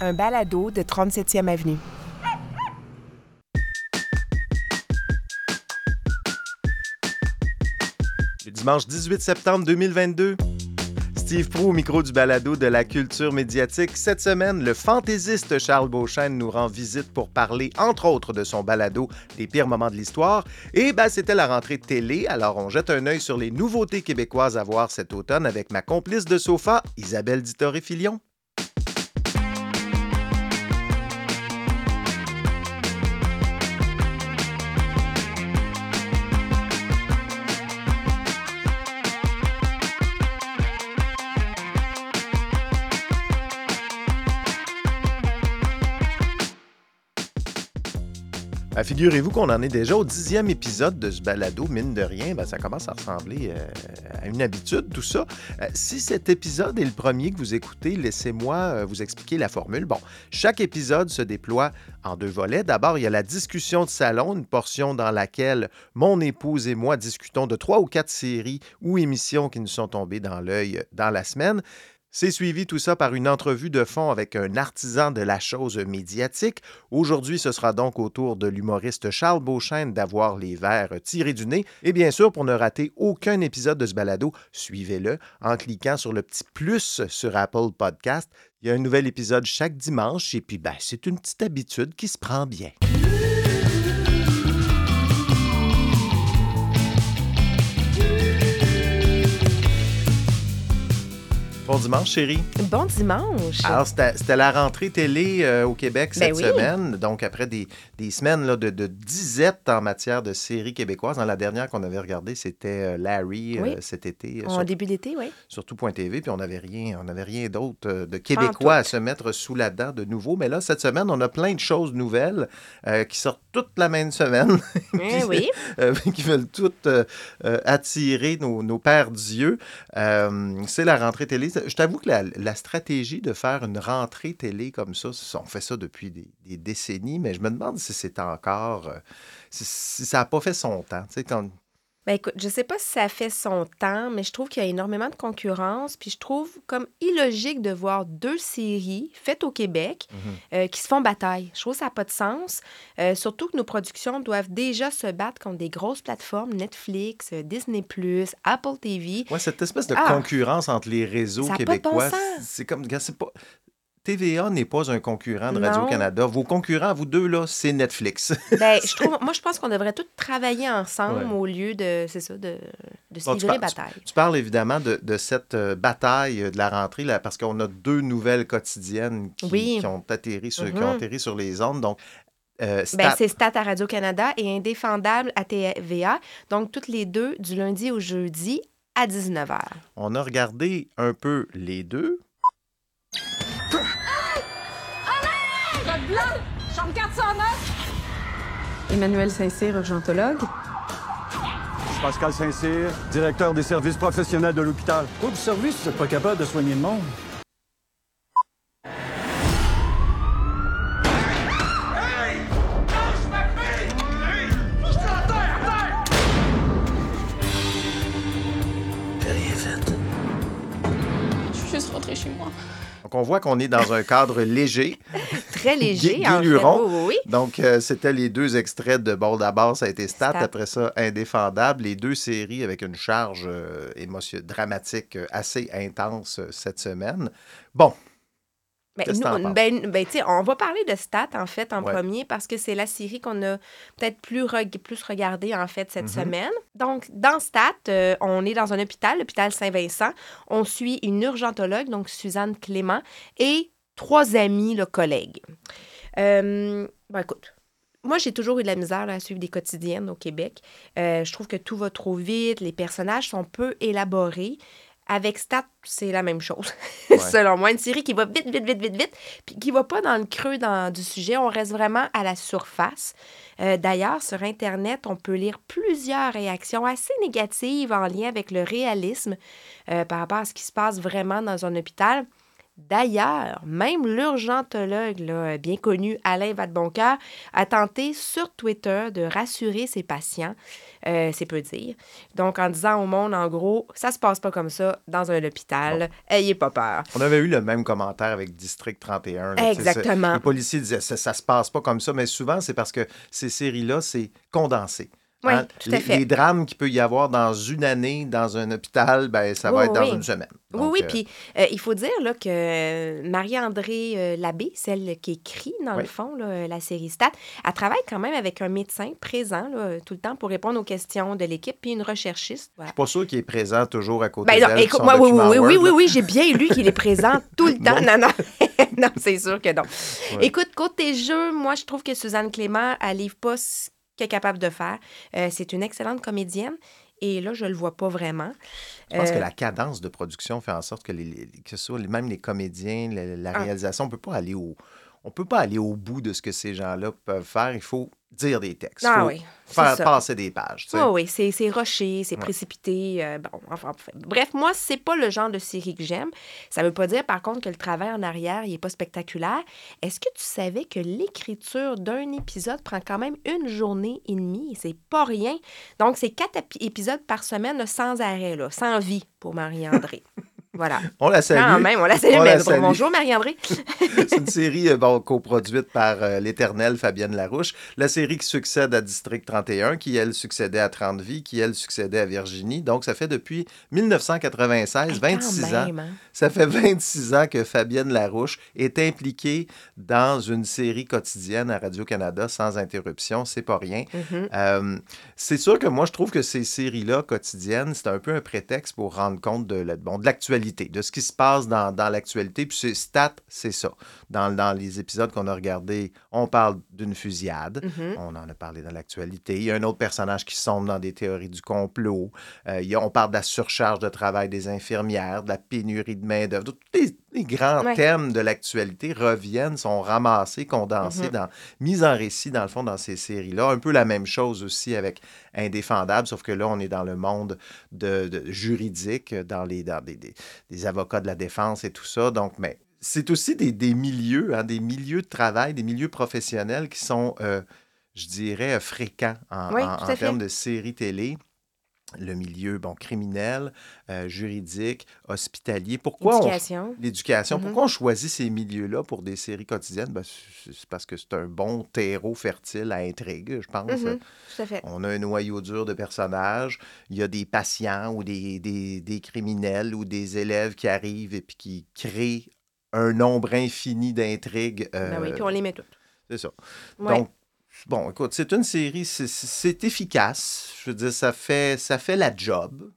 un balado de 37e Avenue. Le dimanche 18 septembre 2022. Steve Pro au micro du balado de la culture médiatique. Cette semaine, le fantaisiste Charles Beauchesne nous rend visite pour parler, entre autres, de son balado des pires moments de l'histoire. Et ben, c'était la rentrée télé, alors on jette un œil sur les nouveautés québécoises à voir cet automne avec ma complice de sofa, Isabelle Dittoré-Filion. Figurez-vous qu'on en est déjà au dixième épisode de ce balado, mine de rien, ben, ça commence à ressembler euh, à une habitude, tout ça. Euh, si cet épisode est le premier que vous écoutez, laissez-moi euh, vous expliquer la formule. Bon, chaque épisode se déploie en deux volets. D'abord, il y a la discussion de salon, une portion dans laquelle mon épouse et moi discutons de trois ou quatre séries ou émissions qui nous sont tombées dans l'œil dans la semaine. C'est suivi tout ça par une entrevue de fond avec un artisan de la chose médiatique. Aujourd'hui, ce sera donc au tour de l'humoriste Charles Beauchesne d'avoir les verres tirés du nez. Et bien sûr, pour ne rater aucun épisode de ce balado, suivez-le en cliquant sur le petit plus sur Apple Podcast. Il y a un nouvel épisode chaque dimanche et puis ben, c'est une petite habitude qui se prend bien. Bon dimanche, chérie. Bon dimanche. Alors, c'était la rentrée télé euh, au Québec Ben cette oui. semaine. Donc, après des, des semaines là, de, de disette en matière de séries québécoises. Dans la dernière qu'on avait regardée, c'était euh, Larry euh, cet été, En sur, début d'été, oui. sur tout.tv. Puis on n'avait rien, on n'avait rien d'autre de québécois à se mettre sous la dent de nouveau. Mais là, cette semaine, on a plein de choses nouvelles euh, qui sortent toute la même semaine. Eh oui. qui veulent toutes attirer nos, nos pères d'yeux. C'est la rentrée télé. Je t'avoue que la, stratégie de faire une rentrée télé comme ça, on fait ça depuis des, décennies, mais je me demande si c'est encore. euh, si, si ça n'a pas fait son temps. Tu sais, quand, Ben écoute, je sais pas si ça fait son temps, mais je trouve qu'il y a énormément de concurrence, puis je trouve comme illogique de voir deux séries faites au Québec euh, qui se font bataille. Je trouve que ça n'a pas de sens, euh, surtout que nos productions doivent déjà se battre contre des grosses plateformes, Netflix, euh, Disney+, Apple TV. ouais, cette espèce de Ah! concurrence entre les réseaux Ça bon québécois, c'est comme. regarde, c'est pas. TVA n'est pas un concurrent de. Radio-Canada. Vos concurrents, vous deux, là, c'est Netflix. Ben, je trouve, moi, je pense qu'on devrait tous travailler ensemble Ouais. au lieu de, c'est ça, de, de se Bon, livrer bataille. Tu parles évidemment de, de cette euh, bataille euh, de la rentrée, là, parce qu'on a deux nouvelles quotidiennes qui, Oui. qui ont, atterri sur, qui Mhm. ont atterri sur les ondes. Donc, euh, Ben, Stat- c'est Stat à Radio-Canada et Indéfendable à TVA. Donc, toutes les deux, du lundi au jeudi à 19h. on a regardé un peu les deux. Blanc, chambre 409. Emmanuel Saint-Cyr, urgentologue. Pascal Saint-Cyr, directeur des services professionnels de l'hôpital. Quoi de service, vous n'êtes pas capable de soigner le monde? Je suis juste rentrée chez moi. Donc, on voit qu'on est dans un cadre léger. Très léger, en fait. Oui. Donc, euh, c'était les deux extraits de Bon, d'abord, ça a été Stat, Stat. après ça, Indéfendable. Les deux séries avec une charge euh, émotion- dramatique euh, assez intense cette semaine. Bon, Ben, nous, ben, ben, on va parler de Stat, en fait, en Ouais. premier, parce que c'est la série qu'on a peut-être plus, reg- plus regardée, en fait, cette Mhm. semaine. Donc, dans Stat, euh, on est dans un hôpital, l'hôpital Saint-Vincent. On suit une urgentologue, donc Suzanne Clément, et trois amis, là, collègues. Euh, bon, écoute. Moi, j'ai toujours eu de la misère là, à suivre des quotidiennes au Québec. Euh, je trouve que tout va trop vite, les personnages sont peu élaborés. Avec Stat, c'est la même chose, Ouais. selon moi. Une série qui va vite, vite, vite, vite, vite, puis qui va pas dans le creux dans, du sujet. On reste vraiment à la surface. Euh, D'ailleurs, sur Internet, on peut lire plusieurs réactions assez négatives en lien avec le réalisme euh, par rapport à ce qui se passe vraiment dans un hôpital. D'ailleurs, même l'urgentologue là, bien connu Alain Vadeboncoeur a tenté sur Twitter de rassurer ses patients, euh, c'est peu dire. Donc, en disant au monde, en gros, ça se passe pas comme ça dans un hôpital, ayez pas peur. On avait eu le même commentaire avec District 31. là, tu sais, Exactement. Les policiers disaient ça, ça se passe pas comme ça, mais souvent c'est parce que ces séries-là, c'est condensé. Oui, Hein? tout à les, fait. les drames qu'il peut y avoir dans une année dans un hôpital, ben, ça va Oui, être dans oui. une semaine. oui, Donc, oui, euh, puis euh, il faut dire là, que euh, Marie-André euh, Labbé, celle qui écrit, dans Oui. le fond, là, la série Stat, elle travaille quand même avec un médecin présent là, tout le temps pour répondre aux questions de l'équipe, puis une recherchiste. Voilà. Je suis pas sûr qu'il est présent toujours à côté Ben non, écoute, moi, oui, oui, oui, oui, oui, oui, j'ai bien lu qu'il est présent tout le temps. Non, non, non, c'est sûr que non. Ouais. Écoute, côté jeu, moi, je trouve que Suzanne Clément, elle livre pas ce qu'elle est capable de faire. Euh, c'est une excellente comédienne. Et là, je le vois pas vraiment. Je pense Euh, que la cadence de production fait en sorte que, les, que ce soit les- même les comédiens, la, la Ah. réalisation, on peut pas aller au on peut pas aller au bout de ce que ces gens-là peuvent faire. Il faut dire des textes. Ah faut oui, faire ça. passer des pages. tu sais. Oui, oui, c'est c'est rushé, c'est Ouais. précipité. euh, bon, enfin, bref, moi, c'est pas le genre de série que j'aime. Ça veut pas dire, par contre, que le travail en arrière, il est pas spectaculaire. Est-ce que tu savais que l'écriture d'un épisode prend quand même une journée et demie? C'est pas rien. Donc, c'est quatre épi- épisodes par semaine, là, sans arrêt, là, sans vie pour Marie-André. voilà. On la salue. Quand même, on la salue. On mais la salue. bonjour, Marie-André. C'est une série euh, bon, coproduite par euh, l'éternelle Fabienne Larouche. La série qui succède à District 31, qui, elle, succédait à 30 vies, qui, elle, succédait à Virginie. Donc, ça fait depuis 1996, 26 ans. Même, hein. Ça fait 26 ans que Fabienne Larouche est impliquée dans une série quotidienne à Radio-Canada sans interruption. C'est pas rien. Mhm. Euh, c'est sûr que moi, je trouve que ces séries-là quotidiennes, c'est un peu un prétexte pour rendre compte de, la- bon, de l'actualité, de ce qui se passe dans, dans l'actualité. Puis c'est stat, c'est ça. Dans, dans les épisodes qu'on a regardés, on parle d'une fusillade. Mhm. On en a parlé dans l'actualité. Il y a un autre personnage qui sombre dans des théories du complot. Euh, il y a- on parle de la surcharge de travail des infirmières, de la pénurie de main-d'œuvre. Tous les, les grands Ouais. thèmes de l'actualité reviennent, sont ramassés, condensés, Mhm. dans, mis en récit, dans le fond, dans ces séries-là. Un peu la même chose aussi avec Indéfendable, sauf que là, on est dans le monde de, de- juridique, dans, les, dans des, des- des avocats de la défense et tout ça. Donc, mais c'est aussi des, des milieux, hein, des milieux de travail, des milieux professionnels qui sont, euh, je dirais, fréquents en, Oui, termes de séries télé. Le milieu, bon, criminel, euh, juridique, hospitalier. Pourquoi on, Éducation. l'éducation. Mhm. Pourquoi on choisit ces milieux-là pour des séries quotidiennes? Ben, c'est parce que c'est un bon terreau fertile à intrigue, je pense. Mhm. Tout à fait. On a un noyau dur de personnages. Il y a des patients ou des, des- des criminels ou des élèves qui arrivent et puis qui créent un nombre infini d'intrigues. Ben oui, euh, puis on les met toutes. c'est ça. Ouais. Donc, bon, écoute, c'est une série, c'est- efficace. Je veux dire, ça fait, ça fait la job.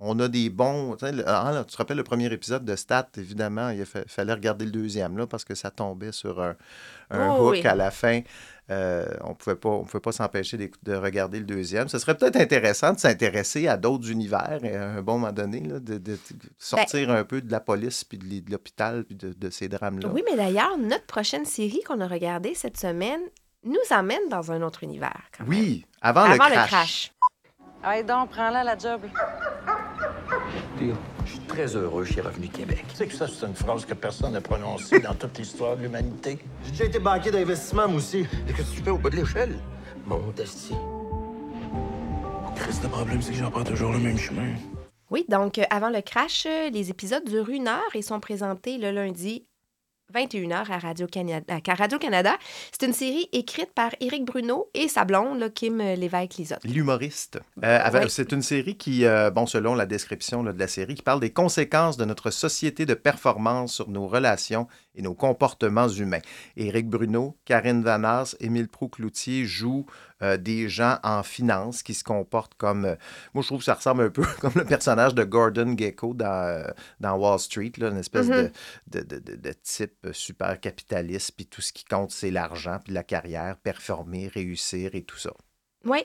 On a des bons. Tu, ah, là, tu te rappelles le premier épisode de Stat, évidemment, il fa- fallait regarder le deuxième, là, parce que ça tombait sur un, un Oh, hook oui. à la fin. Euh, on pouvait pas, on pouvait pas s'empêcher de regarder le deuxième. Ce serait peut-être intéressant de s'intéresser à d'autres univers et à un bon moment donné, là, de, sortir un peu de la police, puis de l'hôpital, puis de, de ces drames-là. Oui, mais d'ailleurs, notre prochaine série qu'on a regardée cette semaine nous emmène dans un autre univers. quand même. Oui, avant, Avant le crash. le crash. Allez donc, prends-la la job. Je suis très heureux chez Revenu Québec. Tu sais que ça, c'est une phrase que personne n'a prononcée dans toute l'histoire de l'humanité. J'ai déjà été banquier d'investissement, moi aussi. Et qu'est-ce que tu fais au bas de l'échelle? Mon esti. Chris, le problème, c'est que j'en prends toujours le même chemin. Oui, donc euh, avant le crash, euh, les épisodes durent une heure et sont présentés le lundi 21h à Radio-Canada. C'est une série écrite par Éric Bruno et sa blonde, là, Kim euh, Lévesque-Lisotte. L'humoriste. Euh. C'est une série qui, euh, bon, selon la description là, de la série, qui parle des conséquences de notre société de performance sur nos relations et nos comportements humains. Éric Bruno, Karine Vanasse, Émile Proux-Cloutier jouent euh, des gens en finance qui se comportent comme... euh, moi, je trouve que ça ressemble un peu comme le personnage de Gordon Gecko dans, euh, dans Wall Street, là, une espèce Mhm. de, de, de- de- de type super capitaliste, puis tout ce qui compte, c'est l'argent, puis la carrière, performer, réussir et tout ça. Oui.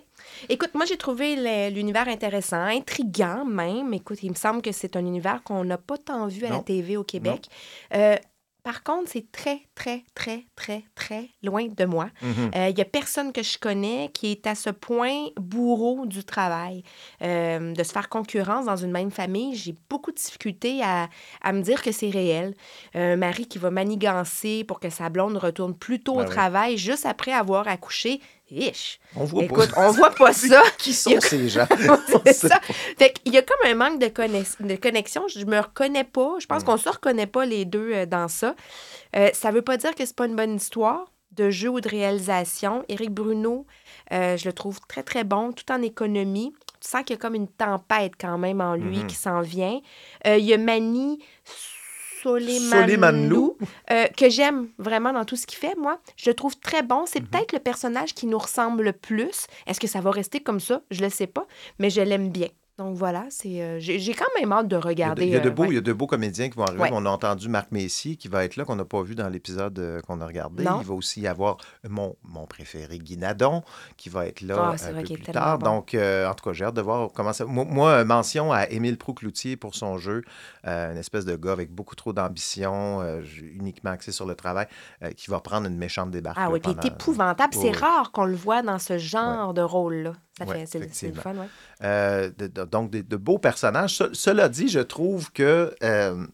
Écoute, moi, j'ai trouvé l'univers intéressant, intriguant même. Écoute, il me semble que c'est un univers qu'on n'a pas tant vu à la. TV au Québec. Euh, par contre, c'est très, très, très, très, très loin de moi. Il n'y a personne que je connais qui est à ce point bourreau du travail. Euh, de se faire concurrence dans une même famille, j'ai beaucoup de difficultés à, à me dire que c'est réel. Un mari qui va manigancer pour que sa blonde retourne plus tôt Ben au oui. travail juste après avoir accouché. Ich. On voit Écoute, pas. on voit pas ça. Qui Il sont a- ces gens? Ça. Fait qu'il y a comme un manque de, connaiss- de connexion. Je me reconnais pas. Je pense Mm. qu'on se reconnaît pas les deux euh, dans ça. Euh, ça veut pas dire que c'est pas une bonne histoire de jeu ou de réalisation. Éric Bruno, euh, je le trouve très, très bon, tout en économie. Tu sens qu'il y a comme une tempête quand même en lui Mhm. qui s'en vient. Euh, il y a Mani Soleimanlou, euh, que j'aime vraiment dans tout ce qu'il fait, moi. Je le trouve très bon. Mhm. C'est peut-être le personnage qui nous ressemble le plus. Est-ce que ça va rester comme ça? Je le sais pas, mais je l'aime bien. Donc voilà, c'est euh, j'ai quand même hâte de Il y a de- regarder. il y a de euh, beaux, ouais. il y a de beaux comédiens qui vont arriver. Ouais. On a entendu Marc Messier qui va être là, qu'on n'a pas vu dans l'épisode euh, qu'on a regardé. Non. Il va aussi y avoir mon, mon préféré, Guy Nadon, qui va être là Ah, c'est un vrai peu plus tard. bon. Donc, euh, en tout cas, j'ai hâte de voir comment ça... Moi, moi, euh, mention à Émile Proucloutier pour son jeu. Euh, une espèce de gars avec beaucoup trop d'ambition, euh, uniquement axé sur le travail, euh, qui va prendre une méchante débarque. Ah oui, puis il est pendant- épouvantable. Oui, C'est oui. rare qu'on le voit dans ce genre de rôle-là. Ça Ouais, fait, c'est, le- fun, ouais. Euh, de- de- donc, de, beaux personnages. Ce- cela dit, je trouve que. euh,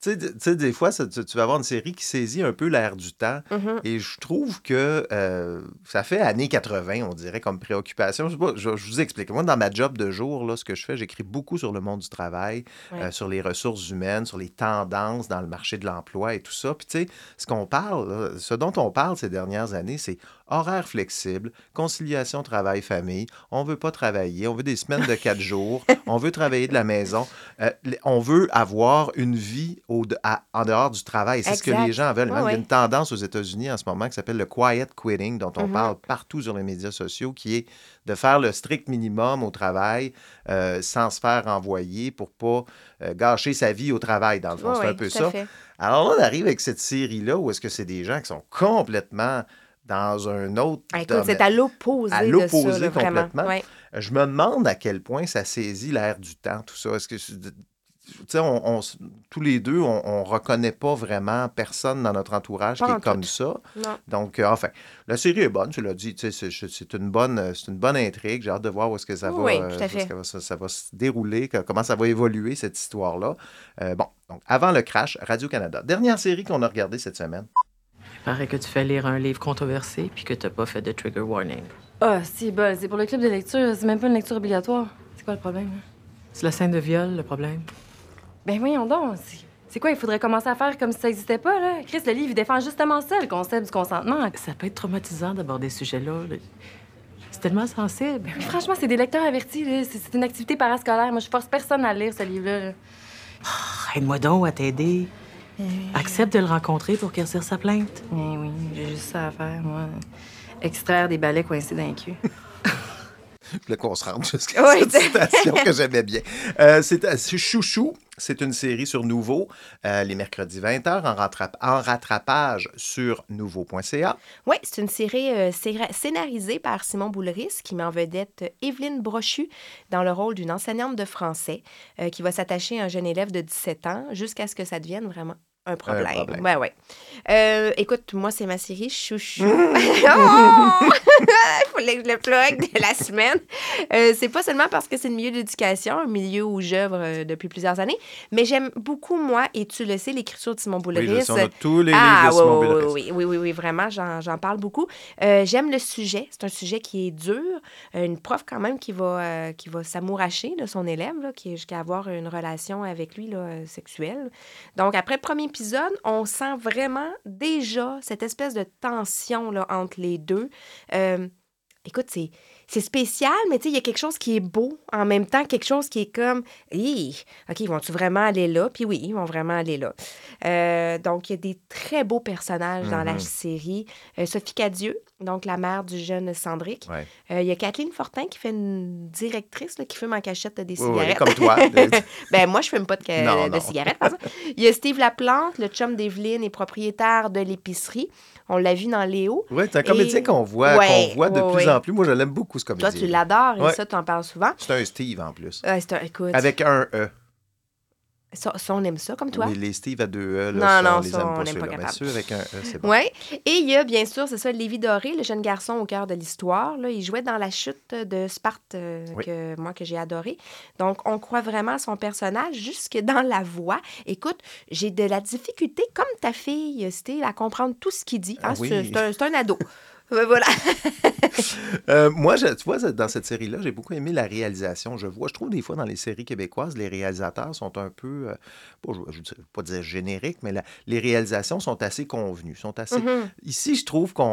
tu sais, des fois, ça- tu, tu vas avoir une série qui saisit un peu l'air du temps. Mhm. Et je trouve que euh, ça fait années 80, on dirait, comme préoccupation. Je, sais pas, je, je vous explique. Moi, dans ma job de jour, là, ce que je fais, j'écris beaucoup sur le monde du travail, Ouais. sur les ressources humaines, sur les tendances dans le marché de l'emploi et tout ça. Puis, tu sais, ce qu'on parle, là, ce dont on parle ces dernières années, c'est horaire flexible, conciliation travail-famille. On veut pas travailler, on veut des semaines de quatre jours, on veut travailler de la maison, euh, on veut avoir une vie au de- à- en dehors du travail. C'est ce que les gens veulent. Même, Il y a une tendance aux États-Unis en ce moment qui s'appelle le quiet quitting, dont on Mhm. parle partout sur les médias sociaux, qui est de faire le strict minimum au travail euh, sans se faire envoyer pour pas euh, gâcher sa vie au travail, dans le fond. C'est un peu ça. fait. Alors là, on arrive avec cette série-là où est-ce que c'est des gens qui sont complètement dans un autre Ah, écoute, c'est à l'opposé À l'opposé complètement. Ouais. Je me demande à quel point ça saisit l'air du temps, tout ça. Est-ce que, c'est- tu sais, on, on tous les deux, on, on reconnaît pas vraiment personne dans notre entourage Pas qui en est comme ça. Non. Donc, euh, enfin, la série est bonne, tu l'as dit. tu sais, C'est une bonne, c'est une bonne intrigue. J'ai hâte de voir où est-ce que ça va, Oui, euh, tout à où est-ce fait. que ça, ça va se dérouler, que- comment ça va évoluer cette histoire-là. Euh, bon, donc avant le crash, Radio-Canada. Dernière série qu'on a regardée cette semaine. Paraît que tu fais lire un livre controversé puis que t'as pas fait de trigger warning. Ah, c'est bon, c'est pour le club de lecture, c'est même pas une lecture obligatoire. C'est quoi le problème? hein? C'est la scène de viol, le problème? Ben voyons donc, c'est- c'est quoi, il faudrait commencer à faire comme si ça existait pas, là? Chris, le livre, il défend justement ça, le concept du consentement. Ça peut être traumatisant d'aborder ce sujet-là. là. C'est tellement sensible. Mais franchement, c'est des lecteurs avertis, là. C'est une activité parascolaire. Moi, je force personne à lire ce livre-là. là. Aide-moi donc à t'aider. Accepte de le rencontrer pour éclaircir sa plainte. Ben oui, j'ai juste ça à faire, moi. Extraire des balais coincés dans le cul. Je voulais qu'on se rende jusqu'à Oui, cette citation que j'aimais bien. Euh, c'est euh, c'est Chouchou. C'est une série sur Nouveau, euh, les mercredis 20h, en, rattrap- en rattrapage sur nouveau.ca. Oui, c'est une série euh, scénarisée par Simon Boulris qui met en vedette euh, Evelyne Brochu dans le rôle d'une enseignante de français qui va s'attacher à un jeune élève de 17 ans jusqu'à ce que ça devienne vraiment un problème. problème. Ouais, ouais. Euh, écoute, moi, c'est ma série Chouchou. Oh! Il fallait que je le plug de la semaine. Euh, c'est pas seulement parce que c'est le milieu d'éducation, un milieu où j'œuvre euh, depuis plusieurs années, mais j'aime beaucoup, moi, et tu le sais, l'écriture de Simon Boulris. Oui, je sais, on a tous les Ah, livres de Simon oui, Boulris. oui, oui, oui, oui, oui, vraiment, j'en parle beaucoup. Euh, J'aime le sujet. C'est un sujet qui est dur. Euh, une prof, quand même, qui va, euh, qui va s'amouracher de son élève, là, qui est jusqu'à avoir une relation avec lui là, sexuelle. Donc, après premier épisode, on sent vraiment déjà cette espèce de tension là, entre les deux. Euh, écoute, c'est. C'est spécial, mais tu sais, il y a quelque chose qui est beau en même temps, quelque chose qui est comme, Hi, OK, ils vont-tu vraiment aller là? Puis oui, ils vont vraiment aller là. Euh, donc, il y a des très beaux personnages dans la Mhm. série. Euh, Sophie Cadieux, donc la mère du jeune. Ouais. Euh, il y a Kathleen Fortin qui fait une directrice là, qui fume en cachette des Oui, oui, cigarettes. comme toi. ben, moi, je fume pas de, ca- Non, de non. cigarettes. par. Il y a Steve Laplante, le chum d'Evelyne et propriétaire de l'épicerie. On l'a vu dans Léo. Oui, c'est un comédien qu'on voit, Ouais, qu'on voit de ouais, plus en plus. Moi, je l'aime beaucoup, ce comédien. Toi, tu l'adores et ça, tu en parles souvent. C'est un Steve en plus. Euh, un, écoute, Avec un E. Ça, ça, on aime ça, comme toi. Oui, les Steve à deux E, là, Non, ça, non, on les ça, aime on pas, n'aime pas capable. ceux avec un E, c'est bon. Oui. Et il y a, bien sûr, c'est ça, Lévi Doré, le jeune garçon au cœur de l'histoire. Là, il jouait dans la chute de Sparte, euh, Oui. que, moi, que j'ai adoré. Donc, on croit vraiment à son personnage jusque dans la voix. Écoute, j'ai de la difficulté, comme ta fille, Steve, à comprendre tout ce qu'il dit. Hein, oui. c'est, c'est un, c'est un ado. Euh, voilà. Euh, moi, je- tu vois, dans cette série-là, j'ai beaucoup aimé la réalisation. Je vois, je trouve des fois dans les séries québécoises, les réalisateurs sont un peu, euh, pas, je ne veux pas dire génériques, mais la- les réalisations sont assez convenues, sont assez. Mhm. Ici, je trouve qu'il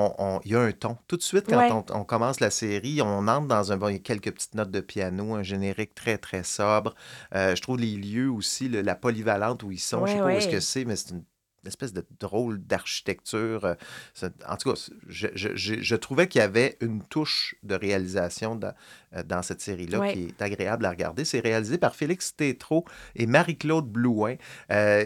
y a un ton. Tout de suite, quand Ouais. on, on commence la série, on entre dans un, bon, il y a quelques petites notes de piano, un générique très, très sobre. Euh, je trouve les lieux aussi, le- la polyvalente où ils sont, je sais Ouais, pas où est-ce que c'est, mais c'est une espèce de drôle d'architecture. euh, En tout cas, je, je- je- je trouvais qu'il y avait une touche de réalisation dans, euh, dans cette série-là Ouais. qui est agréable à regarder. C'est réalisé par Félix Tétrault et Marie-Claude Blouin. euh,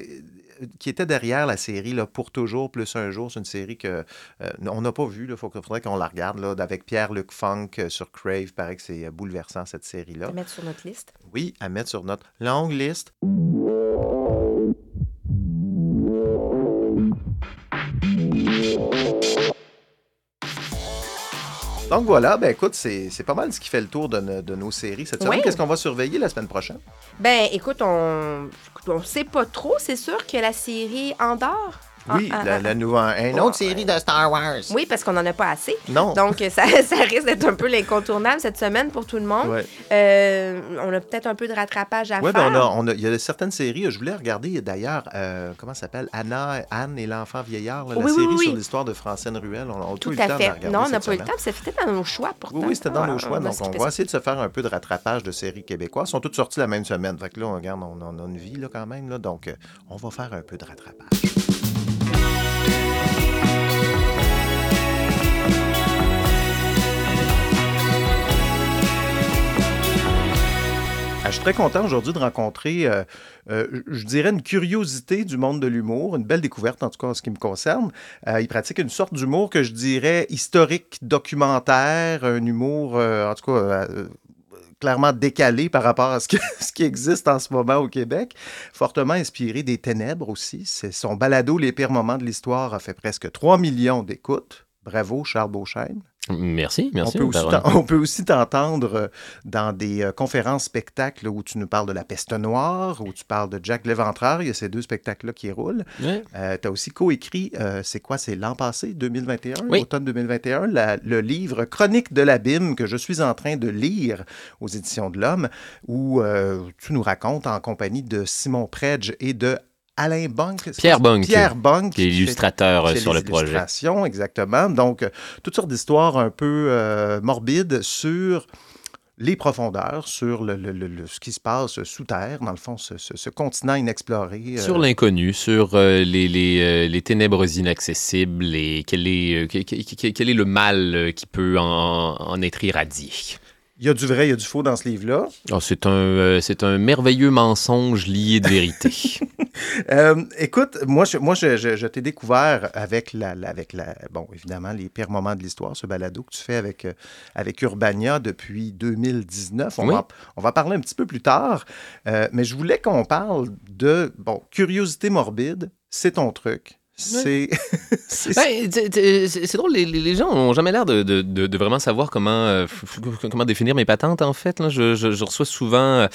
qui était derrière la série là, Pour toujours, plus un jour. C'est une série que euh, on n'a pas vue. Il faudrait qu'on la regarde là, avec Pierre-Luc Funk sur Crave. Il paraît que c'est bouleversant, cette série-là. À mettre sur notre liste. Oui, à mettre sur notre longue liste. Donc voilà, ben écoute, c'est c'est pas mal ce qui fait le tour de, no- de nos séries cette semaine. Oui. Qu'est-ce qu'on va surveiller la semaine prochaine? Ben, écoute, on on sait pas trop. C'est sûr que la série Andorre. Oui, Ah, ah, la, ah, la nouvelle, une autre série de Star Wars. Oui, parce qu'on n'en a pas assez. Non. Donc, ça, ça risque d'être un peu l'incontournable cette semaine pour tout le monde. Ouais. Euh, on a peut-être un peu de rattrapage à Oui, faire. ben on a, on a- il y a certaines séries. Je voulais regarder d'ailleurs, euh, comment ça s'appelle? Anna, Anne et l'enfant vieillard, là, la Oui, oui, série oui. sur l'histoire de Francine Ruel. On a Tout eu le à temps de fait. regarder Non, on n'a pas eu le temps. C'était dans nos choix pourtant. Oui, oui, c'était dans Ah, nos choix. Donc, on va essayer de se faire un peu de rattrapage de séries québécoises. Elles sont toutes sorties la même semaine. Fait que là, on regarde, on, on a une vie là, quand même. Là, donc, euh, on va faire un peu de rattrapage. Ah, Je suis très content aujourd'hui de rencontrer, euh, euh, je dirais, une curiosité du monde de l'humour, une belle découverte en tout cas en ce qui me concerne. Euh, il pratique une sorte d'humour que je dirais historique, documentaire, un humour, en tout cas, clairement décalé par rapport à ce, qui existe en ce moment au Québec, fortement inspiré des ténèbres aussi. Son balado Les pires moments de l'histoire a fait presque 3 millions d'écoutes. Bravo, Charles Beauchesne. Merci, merci. On peut, aussi on peut aussi t'entendre euh, dans des euh, conférences spectacles où tu nous parles de la peste noire, où tu parles de Jack Léventreur. Il y a ces deux spectacles-là qui roulent. Ouais. tu as aussi coécrit, euh, c'est quoi, c'est l'an passé, 2021, Oui. automne 2021, la- le livre Chronique de l'abîme que je suis en train de lire aux éditions de l'Homme, où euh, tu nous racontes en compagnie de Simon Predge et de Alain c'est Pierre Bonk. qui est illustrateur, euh, fait sur les le projet. exactement. Donc, euh, toutes sortes d'histoires un peu euh, morbides sur les profondeurs, sur le, le- le- le- ce qui se passe sous terre, dans le fond, ce, ce- ce continent inexploré. euh, Sur l'inconnu, sur euh, les, les, les ténèbres inaccessibles et quel est, que- que- que- quel est le mal qui peut en, en être irradié. Il y a du vrai, il y a du faux dans ce livre-là. Oh, c'est un, euh, c'est un merveilleux mensonge lié de vérité. Euh, écoute, moi, je, moi, je, je- je t'ai découvert avec la, la- avec la, bon, évidemment, les pires moments de l'histoire, ce balado que tu fais avec, euh, avec Urbania depuis 2019. On, Oui. va, en- on va parler un petit peu plus tard, mais je voulais qu'on parle de, bon, curiosité morbide, c'est ton truc. C'est. c'est- Ben, c'est drôle, les, gens n'ont jamais l'air de, de- vraiment savoir comment, euh, comment définir mes patentes, en fait. là. Je, je- je reçois souvent euh,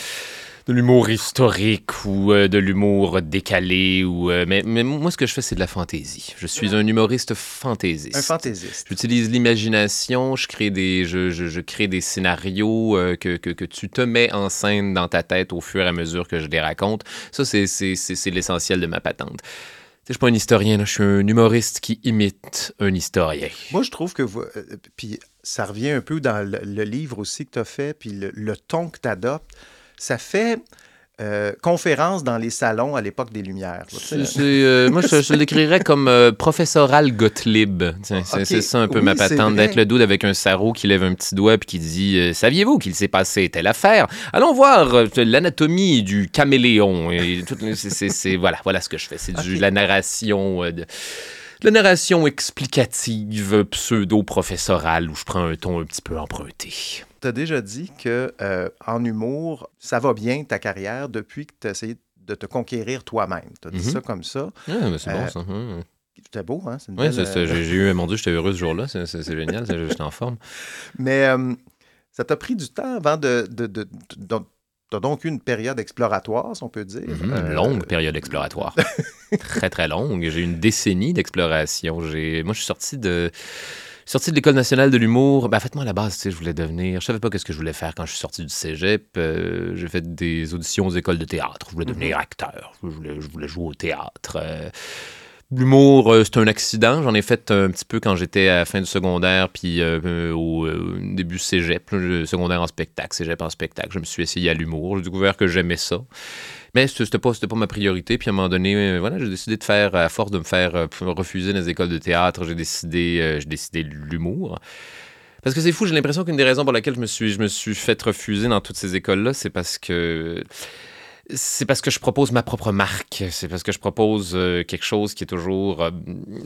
de l'humour historique ou euh, de l'humour décalé. Ou, euh, mais, mais moi, ce que je fais, c'est de la fantaisie. Je suis un humoriste fantaisiste. un fantaisiste. J'utilise l'imagination, je crée des, je, je- je crée des scénarios euh, que, que- que tu te mets en scène dans ta tête au fur et à mesure que je les raconte. Ça, c'est l'essentiel de ma patente. Je suis pas un historien, je suis un humoriste qui imite un historien. Moi, je trouve que. vous- euh, puis ça revient un peu dans le, le livre aussi que tu as fait, puis le, le ton que tu adoptes. Ça fait euh, conférence dans les salons à l'époque des Lumières. là, euh, moi, je, je le décrirais comme euh, professoral Gottlieb. Tiens, C'est ça un peu Oui, ma patente, d'être le dude avec un sarrau qui lève un petit doigt puis qui dit euh, Saviez-vous qu'il s'est passé telle affaire? Allons voir euh, l'anatomie du caméléon. Et tout- voilà, voilà ce que je fais. C'est Ok. la narration de. La narration explicative pseudo-professorale où je prends un ton un petit peu emprunté. Tu as déjà dit que euh, en humour, ça va bien ta carrière depuis que tu as essayé de te conquérir toi-même. Tu as dit Mhm. ça comme ça. Mais c'est bon, Euh, ça. C'était beau, hein? Oui, euh, j'ai eu, mon Dieu, j'étais heureux ce jour-là. C'est génial. J'étais en forme. Mais euh, ça t'a pris du temps avant de. de, de, de- T'as donc eu une période exploratoire, si on peut dire. Mhm, Euh, Une longue période exploratoire. très, très longue. J'ai eu une décennie d'exploration. J'ai- Moi, je suis sorti de. Sorti de l'École nationale de l'humour, ben, en fait, moi, à la base, tu sais, je voulais devenir. Je savais pas qu'est-ce que je voulais faire quand je suis sorti du cégep. Euh, j'ai fait des auditions aux écoles de théâtre. Je voulais devenir acteur. Je voulais, je voulais jouer au théâtre. Euh, L'humour, euh, c'est un accident. J'en ai fait un petit peu quand j'étais à la fin du secondaire, puis euh, euh, au début cégep, secondaire en spectacle, cégep en spectacle. Je me suis essayé à l'humour. J'ai découvert que j'aimais ça. Mais c'était pas, pas ma priorité. Puis à un moment donné, voilà, j'ai décidé de faire, à force de me faire refuser dans les écoles de théâtre, j'ai décidé, j'ai décidé l'humour. Parce que c'est fou, j'ai l'impression qu'une des raisons pour laquelle je me suis, je me suis fait refuser dans toutes ces écoles-là, c'est parce que c'est parce que je propose ma propre marque. C'est parce que je propose euh, quelque chose qui est toujours euh,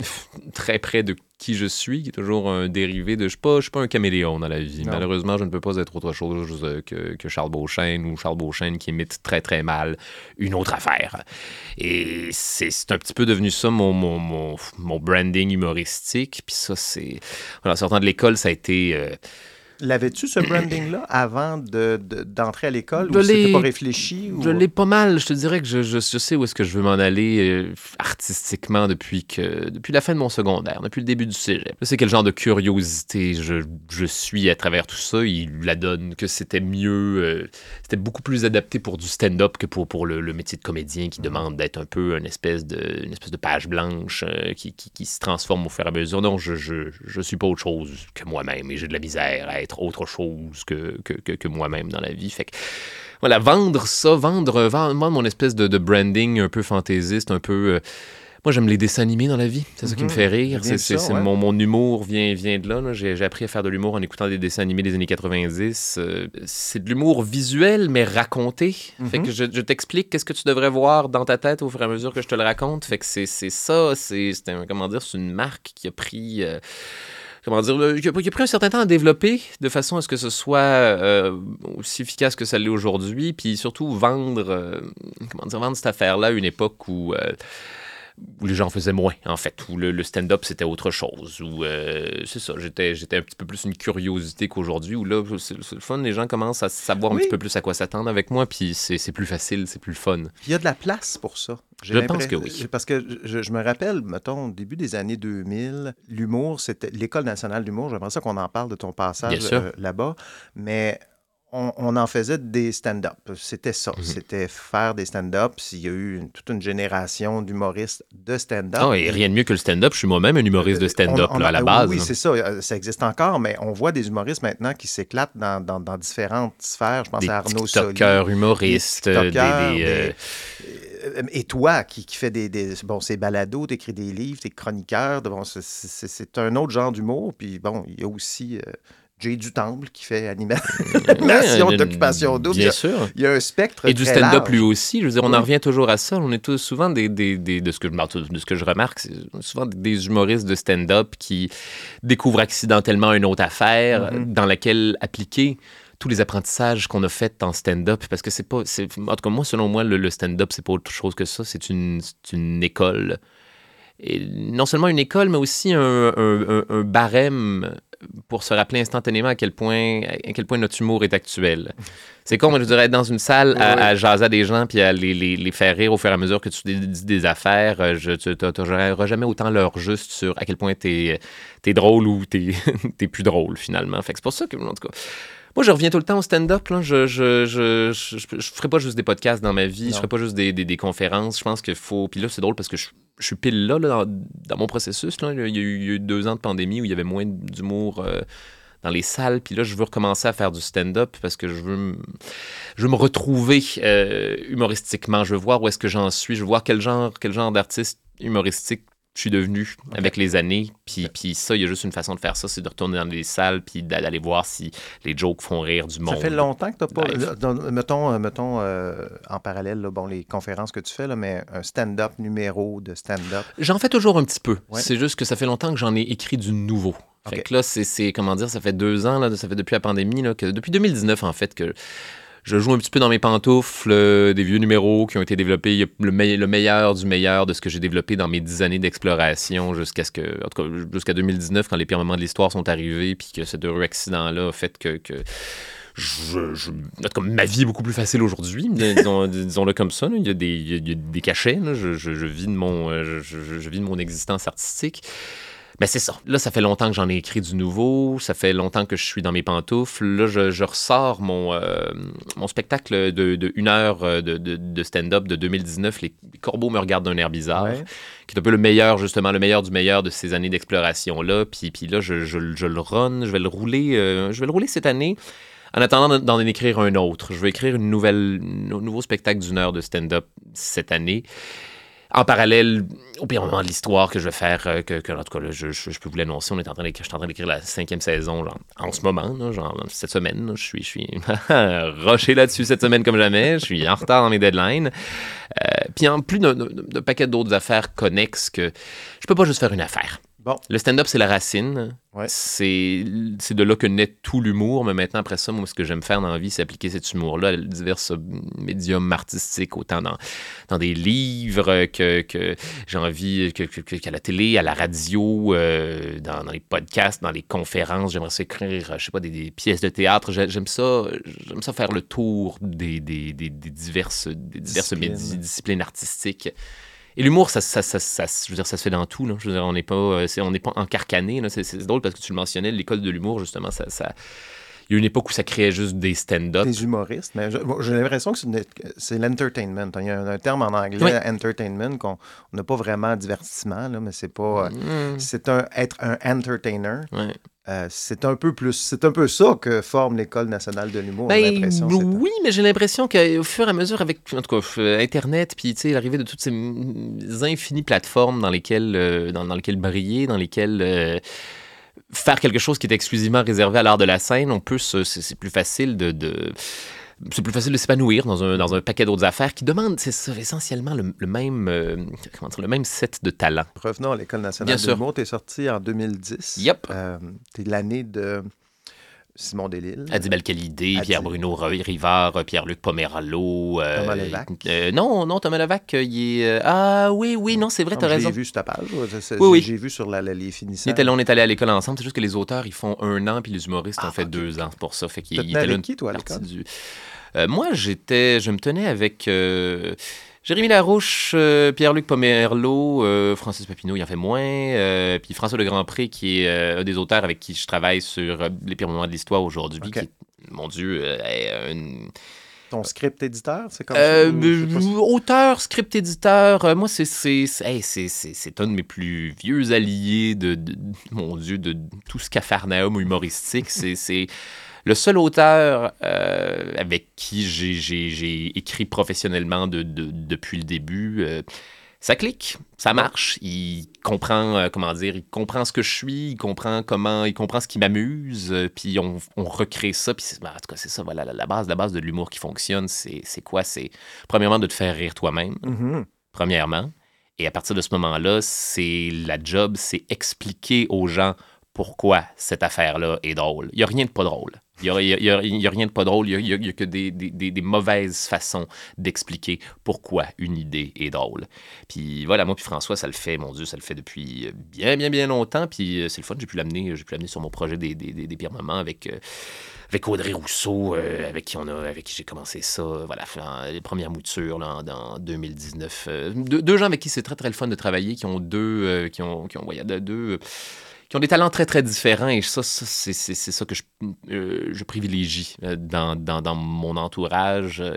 très près de qui je suis, qui est toujours un dérivé de. Je ne suis, pas- je suis pas un caméléon dans la vie. Non. Malheureusement, je ne peux pas être autre chose euh, que, que Charles Beauchesne ou Charles Beauchesne qui imite très très mal une autre affaire. Et c'est un petit peu devenu ça mon, mon, mon, mon branding humoristique. Puis ça, c'est. En sortant de l'école, ça a été. euh, L'avais-tu, ce branding-là, avant de- de- d'entrer à l'école Je ou c'était pas réfléchi? Ou... Je l'ai pas mal. Je te dirais que je, je- je sais où est-ce que je veux m'en aller euh, artistiquement depuis, que, depuis la fin de mon secondaire, depuis le début du cégep. Je sais quel genre de curiosité je, je suis à travers tout ça. Il la donne que c'était mieux, euh, c'était beaucoup plus adapté pour du stand-up que pour, pour le, le métier de comédien qui demande d'être un peu une espèce de, une espèce de page blanche euh, qui, qui- qui se transforme au fur et à mesure. Non, je, je, je suis pas autre chose que moi-même et j'ai de la misère à être autre chose que, que, que, que moi-même dans la vie. Fait que voilà, vendre ça, vendre, vendre, mon espèce de, de branding un peu fantaisiste, un peu. euh, moi, j'aime les dessins animés dans la vie. C'est ça qui me Mhm. fait rire. C'est, ouais. mon, mon humour vient, vient de là. là. J'ai, appris à faire de l'humour en écoutant des dessins animés des années 90. Euh, c'est de l'humour visuel, mais raconté. Fait Mhm. que je, je t'explique qu'est-ce que tu devrais voir dans ta tête au fur et à mesure que je te le raconte. Fait que c'est, c'est ça. C'est, c'est un- comment dire, c'est une marque qui a pris. euh, comment dire, qui a pris un certain temps à développer de façon à ce que ce soit euh, aussi efficace que ça l'est aujourd'hui, puis surtout vendre, euh, comment dire, vendre cette affaire-là à une époque où, euh, où les gens faisaient moins, en fait, où le, le stand-up c'était autre chose, où euh, c'est ça, j'étais, j'étais un petit peu plus une curiosité qu'aujourd'hui, où là, c'est, le fun, les gens commencent à savoir un petit peu plus à quoi s'attendre avec moi, puis c'est, plus facile, c'est plus le fun. Il y a de la place pour ça. Je pense que oui. Parce que je, je me rappelle, mettons, au début des années 2000, l'humour, c'était l'École nationale d'humour. J'aimerais ça qu'on en parle de ton passage euh, là-bas. Mais on, on en faisait des stand-up. C'était ça. Mhm. C'était faire des stand-up. Il y a eu une- toute une génération d'humoristes de stand-up. Ah, et rien de mieux que le stand-up, je suis moi-même un humoriste de stand-up, là, a- à la base. Oui, c'est ça. Euh, Ça existe encore, mais on voit des humoristes maintenant qui s'éclatent dans, dans- dans différentes sphères. Je pense Des à Arnaud Soli. Humoristes, Des des- TikTokers, des, euh, euh, Et toi, qui, qui fait des, bon, c'est balado, t'écris des livres, t'es chroniqueur, bon, c'est- un autre genre d'humour. Puis bon, il y a aussi euh, Jay du Temple qui fait anima- animation Ouais, d'occupation double. Il y Bien a- sûr. Il y a un spectre Et du stand-up lui aussi. Je veux dire, on Oui. en revient toujours à ça. On est tous souvent des, des, des- de, ce que, je- de ce que je remarque, c'est souvent des humoristes de stand-up qui découvrent accidentellement une autre affaire Mhm. dans laquelle appliquer tous les apprentissages qu'on a faits en stand-up parce que c'est pas en tout cas moi selon moi le, le stand-up c'est pas autre chose que ça c'est une école et non seulement une école mais aussi un, un- un- un barème pour se rappeler instantanément à quel point à quel point notre humour est actuel c'est con, moi, je dirais, être dans une salle à, Oui, oui. à jaser à des gens puis à les, les- les faire rire au fur et à mesure que tu dis des affaires. euh, Je, tu n'auras jamais autant l'heure juste sur à quel point t'es es drôle ou t'es es plus drôle, finalement. Fait c'est pour ça que, en tout cas, moi, je reviens tout le temps au stand-up. Je je, je, je, ferai pas juste des podcasts dans ma vie. Je ferai pas juste des, des, des conférences. Je pense qu'il faut... Puis là, c'est drôle parce que je, je suis pile là, là, dans, dans mon processus. Là. Il, y a eu, il y a eu deux ans de pandémie où il y avait moins d'humour... euh, dans les salles. Puis là, je veux recommencer à faire du stand-up parce que je veux, me- je veux me retrouver euh, humoristiquement. Je veux voir où est-ce que j'en suis. Je veux voir quel genre, quel genre d'artiste humoristique je suis devenu avec les années. Puis, puis ça, il y a juste une façon de faire ça, c'est de retourner dans les salles puis d'a- d'aller voir si les jokes font rire du monde. Ça fait longtemps que tu n'as pas. Live. dans- mettons, euh, mettons euh, en parallèle, là, bon, les conférences que tu fais, là, mais un stand-up numéro de stand-up. J'en fais toujours un petit peu. Ouais. C'est juste que ça fait longtemps que j'en ai écrit du nouveau. Fait que là, c'est, c'est- comment dire, ça fait deux ans, là, ça fait depuis la pandémie, là, que, depuis 2019 en fait, que je joue un petit peu dans mes pantoufles euh, des vieux numéros qui ont été développés, Il y a le, me- le meilleur du meilleur de ce que j'ai développé dans mes dix années d'exploration jusqu'à ce que, en tout cas, jusqu'à 2019 quand les pires moments de l'histoire sont arrivés, puis que cet heureux accident-là a fait que, je, je- ma vie est beaucoup plus facile aujourd'hui, disons, disons-le comme ça. là. Il, y a des, il y a- il y a des cachets. là. Je, vis de mon, euh, je vis de mon existence artistique. Mais c'est ça. Là, ça fait longtemps que j'en ai écrit du nouveau. Ça fait longtemps que je suis dans mes pantoufles. Là, je, je ressors mon, euh, mon spectacle de, de une heure euh, de, de- de stand-up de 2019, Les les corbeaux me regardent d'un air bizarre, Ouais. qui est un peu le meilleur, justement, le meilleur du meilleur de ces années d'exploration-là. Puis, puis là, je, je- je le run. Je vais le rouler, euh, je vais le rouler cette année. En attendant d'en écrire un autre, je vais écrire une nouvelle, un nouveau spectacle d'une heure de stand-up cette année. En parallèle, au pire moment de l'histoire que je vais faire, euh, que, en tout cas, je, peux vous l'annoncer, on est en train d'écrire, je suis en train d'écrire la cinquième saison, genre, en ce moment, genre, cette semaine, je suis, je là-dessus cette semaine comme jamais, je suis en retard dans mes deadlines. Euh, Puis en plus d'un paquet d'autres affaires connexes que je peux pas juste faire une affaire. Bon. Le stand-up, c'est la racine. Ouais. C'est c'est de là que naît tout l'humour. Mais maintenant, après ça, moi, ce que j'aime faire dans la vie, c'est appliquer cet humour-là à divers médiums artistiques, autant dans, dans des livres que, que j'ai envie, que- que- que- qu'à la télé, à la radio, euh, dans, dans les podcasts, dans les conférences. J'aimerais ça écrire, je sais pas, des, des pièces de théâtre. J'ai- J'aime ça, j'aime ça faire le tour des, des, des, diverses, diverses disciplines artistiques. Et l'humour, ça, ça, ça, ça- je veux dire, ça se fait dans tout. Là. Je veux dire, on n'est pas, euh, c'est- on n'est pas encarcané. là. C'est, c'est drôle parce que tu le mentionnais, l'école de l'humour, justement, ça, ça- il y a une époque où ça créait juste des stand-up. Des humoristes, mais je- bon, j'ai l'impression que c'est une- c'est l'entertainment. Il y a un, un terme en anglais, Oui. entertainment, qu'on on n'a pas vraiment divertissement, là, mais c'est pas. euh, Mm. C'est un, être un entertainer. Ouais. Euh, c'est un peu plus. C'est un peu ça que forme l'École nationale de l'humour. Ben, l'impression, oui, mais j'ai l'impression qu'au fur et à mesure, avec en tout cas, euh, Internet, puis l'arrivée de toutes ces mm, infinies plateformes dans lesquelles, euh, dans, dans lesquelles briller, dans lesquelles euh, faire quelque chose qui est exclusivement réservé à l'art de la scène, on peut se- c'est c'est plus facile de. de- c'est plus facile de s'épanouir dans un, dans un paquet d'autres affaires qui demandent, c'est ça, essentiellement le, le même, euh, comment dire, le même set de talents. Revenons à l'École nationale Bien de sûr. l'humour. Tu es sorti en 2010. Yep. Euh, tu es l'année de Simon Delille. Adib Al-Khalidé, Adib. Pierre-Bruno Rivard, Pierre-Luc Pomeralo. euh, Thomas Levac. euh, non, non, Thomas Levac, euh, il est... ah oui, oui, non, c'est vrai, Ah, t'as raison. vu sur ta page. Oui, oui. J'ai vu sur la, la- les Il finissants. était là, on est allé à l'école ensemble. C'est juste que les auteurs, ils font un an, puis les humoristes Ah, ont fait ok, deux ans pour ça. Fait qu'il était là qui, toi, à l'école? du- Euh, moi, j'étais, je me tenais avec Jérémy Larouche, euh, Pierre-Luc Pomerleau, euh, Francis Papineau, il en fait moins, euh, puis François Le Grand-Pré, qui est un des auteurs avec qui je travaille sur les pires moments de l'histoire aujourd'hui, mon Dieu, est une, Ton script éditeur, c'est comme ça? ou auteur, script éditeur, moi, c'est c'est hey, un de mes plus vieux alliés de, de- mon Dieu, de tout ce capharnaüm humoristique. C'est le seul auteur euh, avec qui j'ai- écrit professionnellement de- de- depuis le début. euh, ça clique, ça marche. Il comprend, euh, comment dire, il comprend ce que je suis, il comprend comment, il comprend ce qui m'amuse, euh, puis on, on recrée ça. Puis en tout cas, c'est ça, voilà, la, la base, la base de l'humour qui fonctionne, c'est quoi? C'est premièrement de te faire rire toi-même, Mhm. premièrement. Et à partir de ce moment-là, c'est la job, c'est expliquer aux gens pourquoi cette affaire-là est drôle. Il n'y a rien de pas drôle. Il n'y a, rien de pas drôle. Il n'y a, que des, des- mauvaises façons d'expliquer pourquoi une idée est drôle. Puis voilà, moi puis François, ça le fait, mon Dieu, ça le fait depuis bien, bien, bien longtemps. Puis euh, c'est le fun, j'ai pu l'amener, sur mon projet des, pires moments avec, euh, Audrey Rousseau, euh, avec qui qui j'ai commencé ça, voilà, les premières moutures là, en, en 2019. Euh, deux, gens avec qui c'est très, très le fun de travailler, qui ont deux, qui ont, qui ont, deux, qui ont des talents très, très différents. Et ça, ça, c'est c'est- c'est ça que je, euh, je privilégie euh, dans, dans, dans mon entourage. Euh,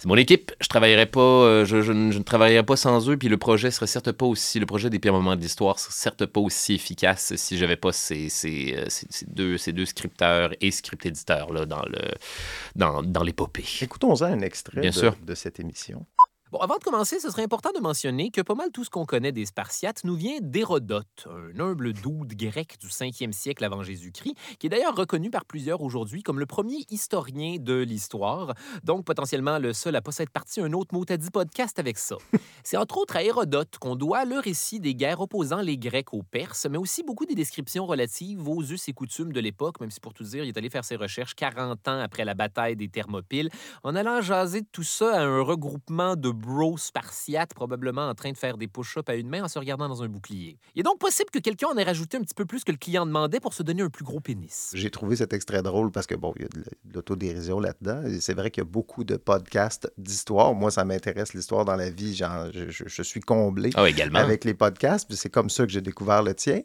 C'est mon équipe. Je travaillerais pas, je, je ne- je ne travaillerais pas sans eux. Puis le projet serait certes pas aussi, le projet des pires moments de l'histoire serait certes pas aussi efficace si j'avais pas ces, ces, ces- ces deux, ces deux scripteurs et script éditeurs là, dans le dans, dans l'épopée. Écoutons-en un extrait Bien de, sûr. de cette émission. Bon, avant de commencer, ce serait important de mentionner que pas mal tout ce qu'on connaît des Spartiates nous vient d'Hérodote, un humble doude grec du 5e siècle avant Jésus-Christ, qui est d'ailleurs reconnu par plusieurs aujourd'hui comme le premier historien de l'histoire, donc potentiellement le seul à pas s'être parti un autre mot à dit podcast avec ça. C'est entre autres à Hérodote qu'on doit le récit des guerres opposant les Grecs aux Perses, mais aussi beaucoup des descriptions relatives aux us et coutumes de l'époque, même si pour tout dire, il est allé faire ses recherches 40 ans après la bataille des Thermopyles, en allant jaser tout ça à un regroupement de bros spartiates, probablement en train de faire des push-ups à une main en se regardant dans un bouclier. Il est donc possible que quelqu'un en ait rajouté un petit peu plus que le client demandait pour se donner un plus gros pénis. J'ai trouvé cet extrait drôle parce que, bon, il y a de l'autodérision là-dedans. C'est vrai qu'il y a beaucoup de podcasts d'histoire. Moi, ça m'intéresse l'histoire dans la vie. Genre, je, je- je suis comblé Ah, également. avec les podcasts. C'est comme ça que j'ai découvert le tien.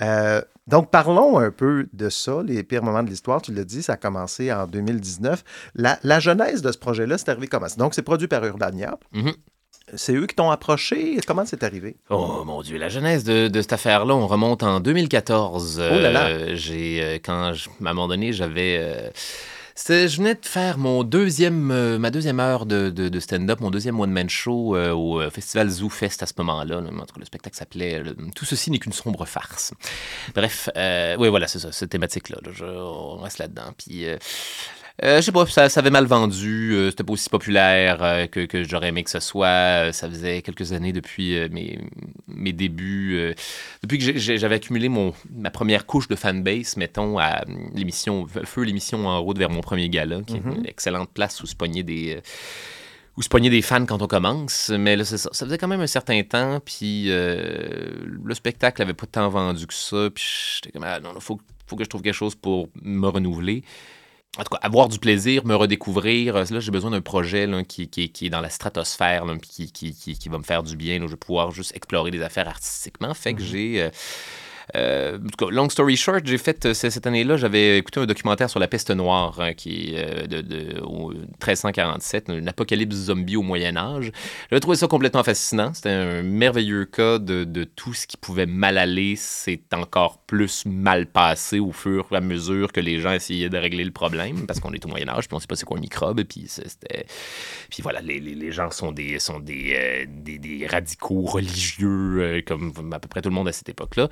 Euh, donc, parlons un peu de ça, les pires moments de l'histoire. Tu l'as dit, ça a commencé en 2019. La, la genèse de ce projet-là, c'est arrivé comment? Donc, c'est produit par Urbania. Mhm. C'est eux qui t'ont approché? Comment c'est arrivé? Oh mon Dieu, la genèse de, de cette affaire-là, on remonte en 2014. Oh là là. Euh, j'ai, euh, quand, je- à un moment donné, j'avais... euh, je venais de faire mon deuxième, euh, ma deuxième heure de, de- de stand-up, mon deuxième one-man show euh, au festival Zoo Fest à ce moment-là. là. En tout cas, le spectacle s'appelait Tout ceci n'est qu'une sombre farce. Bref, euh, oui, voilà, c'est ça, cette thématique-là. là. On reste là-dedans. Puis, euh, je sais pas, ça, ça avait mal vendu, euh, c'était pas aussi populaire euh, que, que j'aurais aimé que ce soit. Euh, ça faisait quelques années depuis mes, mes débuts, depuis que j'avais accumulé mon, ma première couche de fanbase, mettons, à euh, l'émission Feu, l'émission En route vers mon premier gala, qui est une excellente place où se pogner des. se pogner des fans quand on commence, mais là, c'est ça. Ça faisait quand même un certain temps, puis euh, le spectacle avait pas tant vendu que ça, puis j'étais comme, ah non, il faut, faut que je trouve quelque chose pour me renouveler. En tout cas, avoir du plaisir, me redécouvrir. Euh, Là, j'ai besoin d'un projet là, qui, qui- qui est dans la stratosphère, là, puis qui, qui, qui- qui va me faire du bien. là. Je vais pouvoir juste explorer des affaires artistiquement. Fait que j'ai. Euh, en tout cas, long story short, j'ai fait euh, cette année-là, j'avais écouté un documentaire sur la peste noire hein, qui est euh, de, de- au 1347, une apocalypse zombie au Moyen Âge. J'avais trouvé ça complètement fascinant. C'était un merveilleux cas de, tout ce qui pouvait mal aller. C'est encore plus mal passé au fur et à mesure que les gens essayaient de régler le problème, parce qu'on est au Moyen Âge, puis on sait pas c'est quoi un microbe, puis c'est- c'était... Puis voilà, les, gens sont des, sont des, des, radicaux religieux, comme à peu près tout le monde à cette époque-là.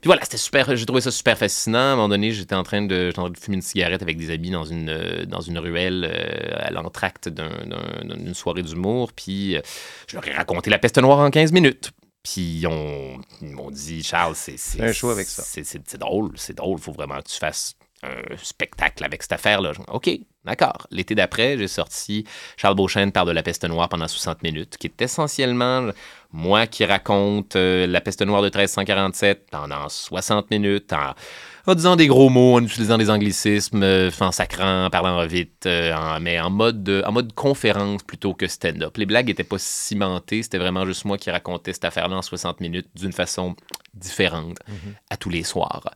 Puis voilà, c'était super, j'ai trouvé ça super fascinant. À un moment donné, j'étais en train de, j'étais en train de fumer une cigarette avec des amis dans une, euh, dans une ruelle euh, à l'entracte d'un- d'un- d'une soirée d'humour. Puis euh, je leur ai raconté la peste noire en 15 minutes. Puis on- ils m'ont dit, Charles, c'est c'est- Un show avec ça. c'est- drôle, c'est drôle. faut vraiment que tu fasses un spectacle avec cette affaire-là. OK, d'accord. L'été d'après, j'ai sorti Charles Beauchesne parle de la peste noire pendant 60 minutes, qui est essentiellement moi qui raconte euh, la peste noire de 1347 pendant 60 minutes en, en disant des gros mots, en utilisant des anglicismes, euh, en sacrant, en parlant vite, euh, en- mais en mode, en mode conférence plutôt que stand-up. Les blagues n'étaient pas cimentées, c'était vraiment juste moi qui racontais cette affaire-là en 60 minutes d'une façon différente à tous les soirs.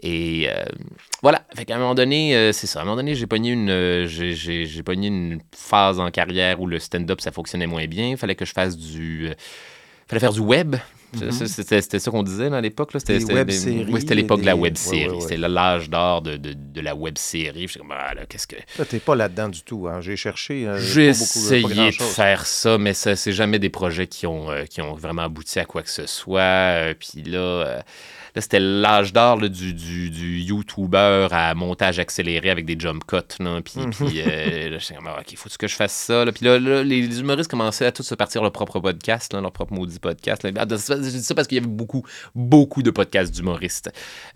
Et euh, voilà, fait qu'à un moment donné, euh, c'est ça. À un moment donné, j'ai pogné une, euh, une phase en carrière où le stand-up ça fonctionnait moins bien. Il fallait que je fasse du, euh, fallait du web. Mhm. Ça, C'était, ça qu'on disait là, à l'époque. C'était, oui, l'époque de la ouais, ouais, ouais. C'était l'âge d'or de, de, de la web-série. J'étais comme, ah, là, qu'est-ce que... T'es pas là-dedans du tout. hein. J'ai cherché. euh, J'ai beaucoup, pas essayé de faire ça, mais ça, c'est jamais des projets qui ont, euh, qui ont vraiment abouti à quoi que ce soit. Euh, Puis là, euh, là c'était l'âge d'or du, du, du YouTuber à montage accéléré avec des jump cuts. Là, puis, Mhm. puis euh, là, j'étais comme, Ah, OK, faut que je fasse ça. Là? Puis là, là, les, les humoristes commençaient à tous se partir leur propre podcast, là, leur propre maudit podcast. là. Je dis ça parce qu'il y avait beaucoup, beaucoup de podcasts d'humoristes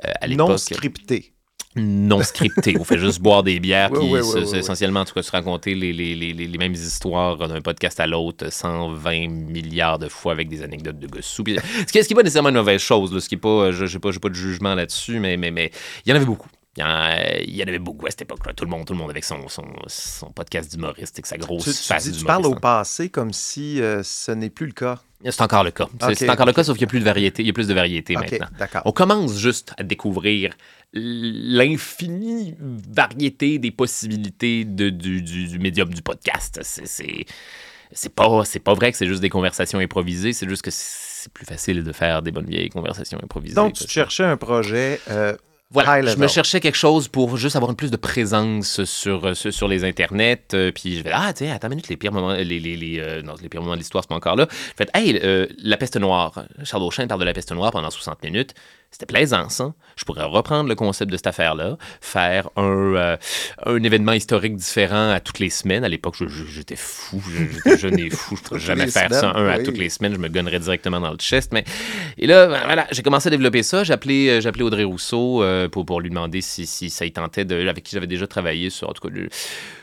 euh, à l'époque Non scripté. non scripté. On fait juste boire des bières, Oui, puis oui, essentiellement, en tout cas, se raconter les, les, les, les les mêmes histoires d'un podcast à l'autre 120 milliards de fois avec des anecdotes de gossous. Puis, ce qui n'est pas nécessairement une mauvaise chose, là, ce qui est pas, je n'ai pas, de jugement là-dessus, mais, mais, mais il y en avait beaucoup. Il y, en, y avait beaucoup à cette époque-là. Tout le monde, tout le monde avec son, son, son podcast d'humoriste et que sa grosse Tu, tu face dis- tu parles au hein. passé comme si euh, ce n'est plus le cas. C'est encore le cas. C'est encore le cas, sauf qu'il n'y a plus de variété. Il y a plus de variété Ok, maintenant. On commence juste à découvrir l'infinie variété des possibilités de- du, du- du médium du podcast. C'est- C'est pas, c'est pas vrai que c'est juste des conversations improvisées, c'est juste que c'est plus facile de faire des bonnes vieilles conversations improvisées. Donc, tu cherchais un projet. euh, Voilà, je me cherchais quelque chose pour juste avoir une plus de présence sur, euh, sur, les internets. euh, puis je vais ah, tiens, attends une minute, les pires moments, les, les, les, euh, non, les pires moments de l'histoire, c'est pas encore là. Je fais, hey, euh, la peste noire. Charles Beauchamp parle de la peste noire pendant 60 minutes. C'était plaisant, ça. Je pourrais reprendre le concept de cette affaire-là, faire un, euh, un événement historique différent à toutes les semaines. À l'époque, j'étais fou, je- j'étais jeune et fou. Je pourrais Toutes jamais faire ça un à toutes les semaines. Je me gonnerais directement dans le chest. Mais... Et là, ben, voilà, j'ai commencé à développer ça. J'ai appelé, euh, appelé Audrey Rousseau euh, pour, pour lui demander si, si ça y tentait, de, avec qui j'avais déjà travaillé sur, en tout cas, le-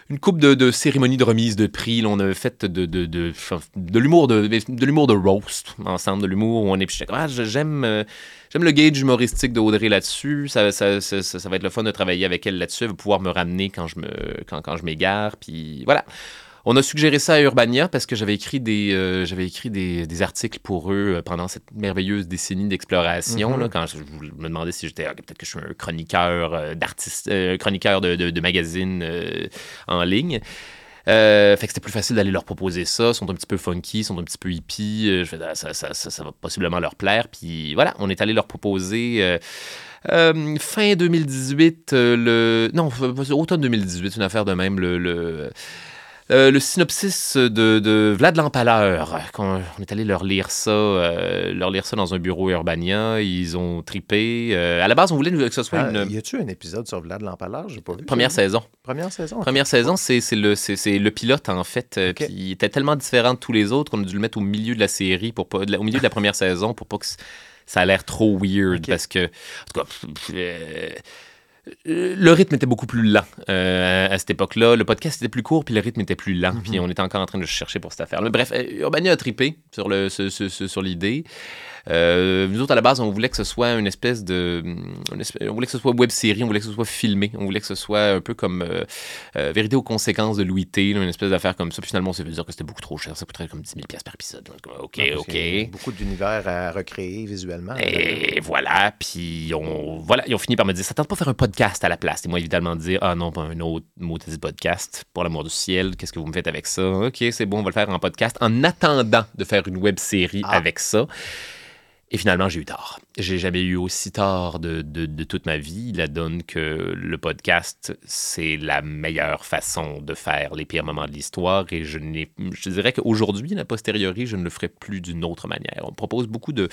une coupe de, de cérémonies de remise de prix. Là, on avait fait de, de, de, de l'humour de, de l'humour de roast ensemble, de l'humour où on est. Ah, j'aime, euh, j'aime le gauge humoristique d'Audrey là-dessus. Ça, ça, ça, ça- ça va être le fun de travailler avec elle là-dessus. Elle va pouvoir me ramener quand je, me, quand, quand je m'égare. Puis voilà. On a suggéré ça à Urbania parce que j'avais écrit des, euh, j'avais écrit des, des articles pour eux euh, pendant cette merveilleuse décennie d'exploration. Mhm. là, Quand je, je me demandais si j'étais, peut-être que je suis un chroniqueur euh, d'artistes, euh, chroniqueur de, de, de magazines euh, en ligne. Euh, fait que c'était plus facile d'aller leur proposer ça. Ils sont un petit peu funky, ils sont un petit peu hippies. Euh, je fais, ah, ça, ça, ça, ça va possiblement leur plaire. Puis voilà, on est allé leur proposer. euh, fin 2018, euh, le. Non, automne 2018, une affaire de même, le. le euh, le synopsis de, de Vlad l'Empaleur. Qu'on- On est allé leur lire ça, euh, leur lire ça dans un bureau Urbania. Ils ont tripé. Euh, à la base, on voulait que ce soit Ah, une Y a-tu un épisode sur Vlad l'Empaleur? J'ai pas vu. première saison. Première saison. Première saison, c'est le, pilote, en fait. euh, Puis il était tellement différent de tous les autres qu'on a dû le mettre au milieu de la série, pour pas, au milieu de la première saison, pour pas que ça a l'air trop weird. Parce que, en tout cas, le rythme était beaucoup plus lent euh, à cette époque-là. Le podcast était plus court, puis le rythme était plus lent. Puis on était encore en train de chercher pour cette affaire-là. Bref, euh, Urbania a trippé sur le- sur- sur- sur- sur l'idée. Euh, nous autres, à la base, on voulait que ce soit une espèce de. une espèce- on voulait que ce soit web série, on voulait que ce soit filmé, on voulait que ce soit un peu comme euh, euh, Vérité aux conséquences de Louis T, là, une espèce d'affaire comme ça. Puis finalement, on s'est fait dire que c'était beaucoup trop cher, ça coûterait comme 10 000 piastres par épisode. Donc, OK, parce OK. Beaucoup d'univers à recréer visuellement. Et voilà, puis on, voilà, ils ont fini par me dire, ça tente pas de faire un podcast à la place. Et moi, évidemment, de dire, ah non, pas un autre maudit podcast, pour l'amour du ciel, qu'est-ce que vous me faites avec ça? OK, c'est bon, on va le faire en podcast, en attendant de faire une web série avec ça. Et finalement, j'ai eu tort. J'ai jamais eu aussi tort de, de- de toute ma vie. La donne que le podcast, c'est la meilleure façon de faire les pires moments de l'histoire. Et je, dirais qu'aujourd'hui, a posteriori, je ne le ferai plus d'une autre manière. On me propose beaucoup de,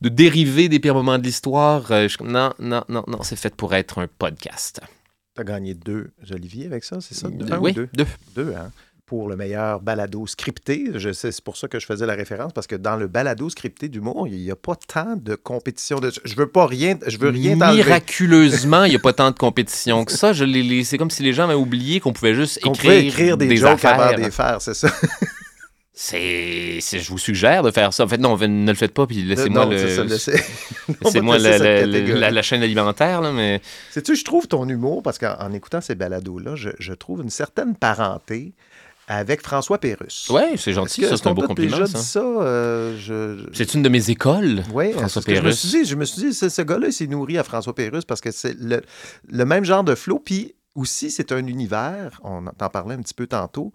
de dérivés des pires moments de l'histoire. Euh, je non, non, non, non, c'est fait pour être un podcast. Tu as gagné deux Olivier avec ça, c'est ça? Deux, ou oui, deux? deux. Deux, hein? Pour le meilleur balado scripté. Je sais, c'est pour ça que je faisais la référence, parce que dans le balado scripté d'humour, il n'y a pas tant de compétition. De... Je veux pas rien, je veux rien. Miraculeusement, il n'y a pas tant de compétition que ça. Je c'est comme si les gens avaient oublié qu'on pouvait juste Qu'on écrire, pouvait écrire des, jokes affaires. avant de les faire, c'est ça. C'est, c'est- je vous suggère de faire ça. En fait, non, ne le faites pas, puis laissez-moi non, le, ça, laissez- la, cette la- catégorie. la- la chaîne alimentaire, là, mais Sais-tu, je trouve ton humour, parce qu'en en écoutant ces balados-là, je, je trouve une certaine parenté avec François Pérusse. Ouais, c'est gentil, ça, c'est un beau compliment, déjà ça. dit ça? euh, je- c'est une de mes écoles, Oui, François que je me Pérusse. suis dit. Je me suis dit, ce, ce gars-là, il s'est nourri à François Pérusse parce que c'est le, le même genre de flow. Puis aussi, c'est un univers, on en parlait un petit peu tantôt,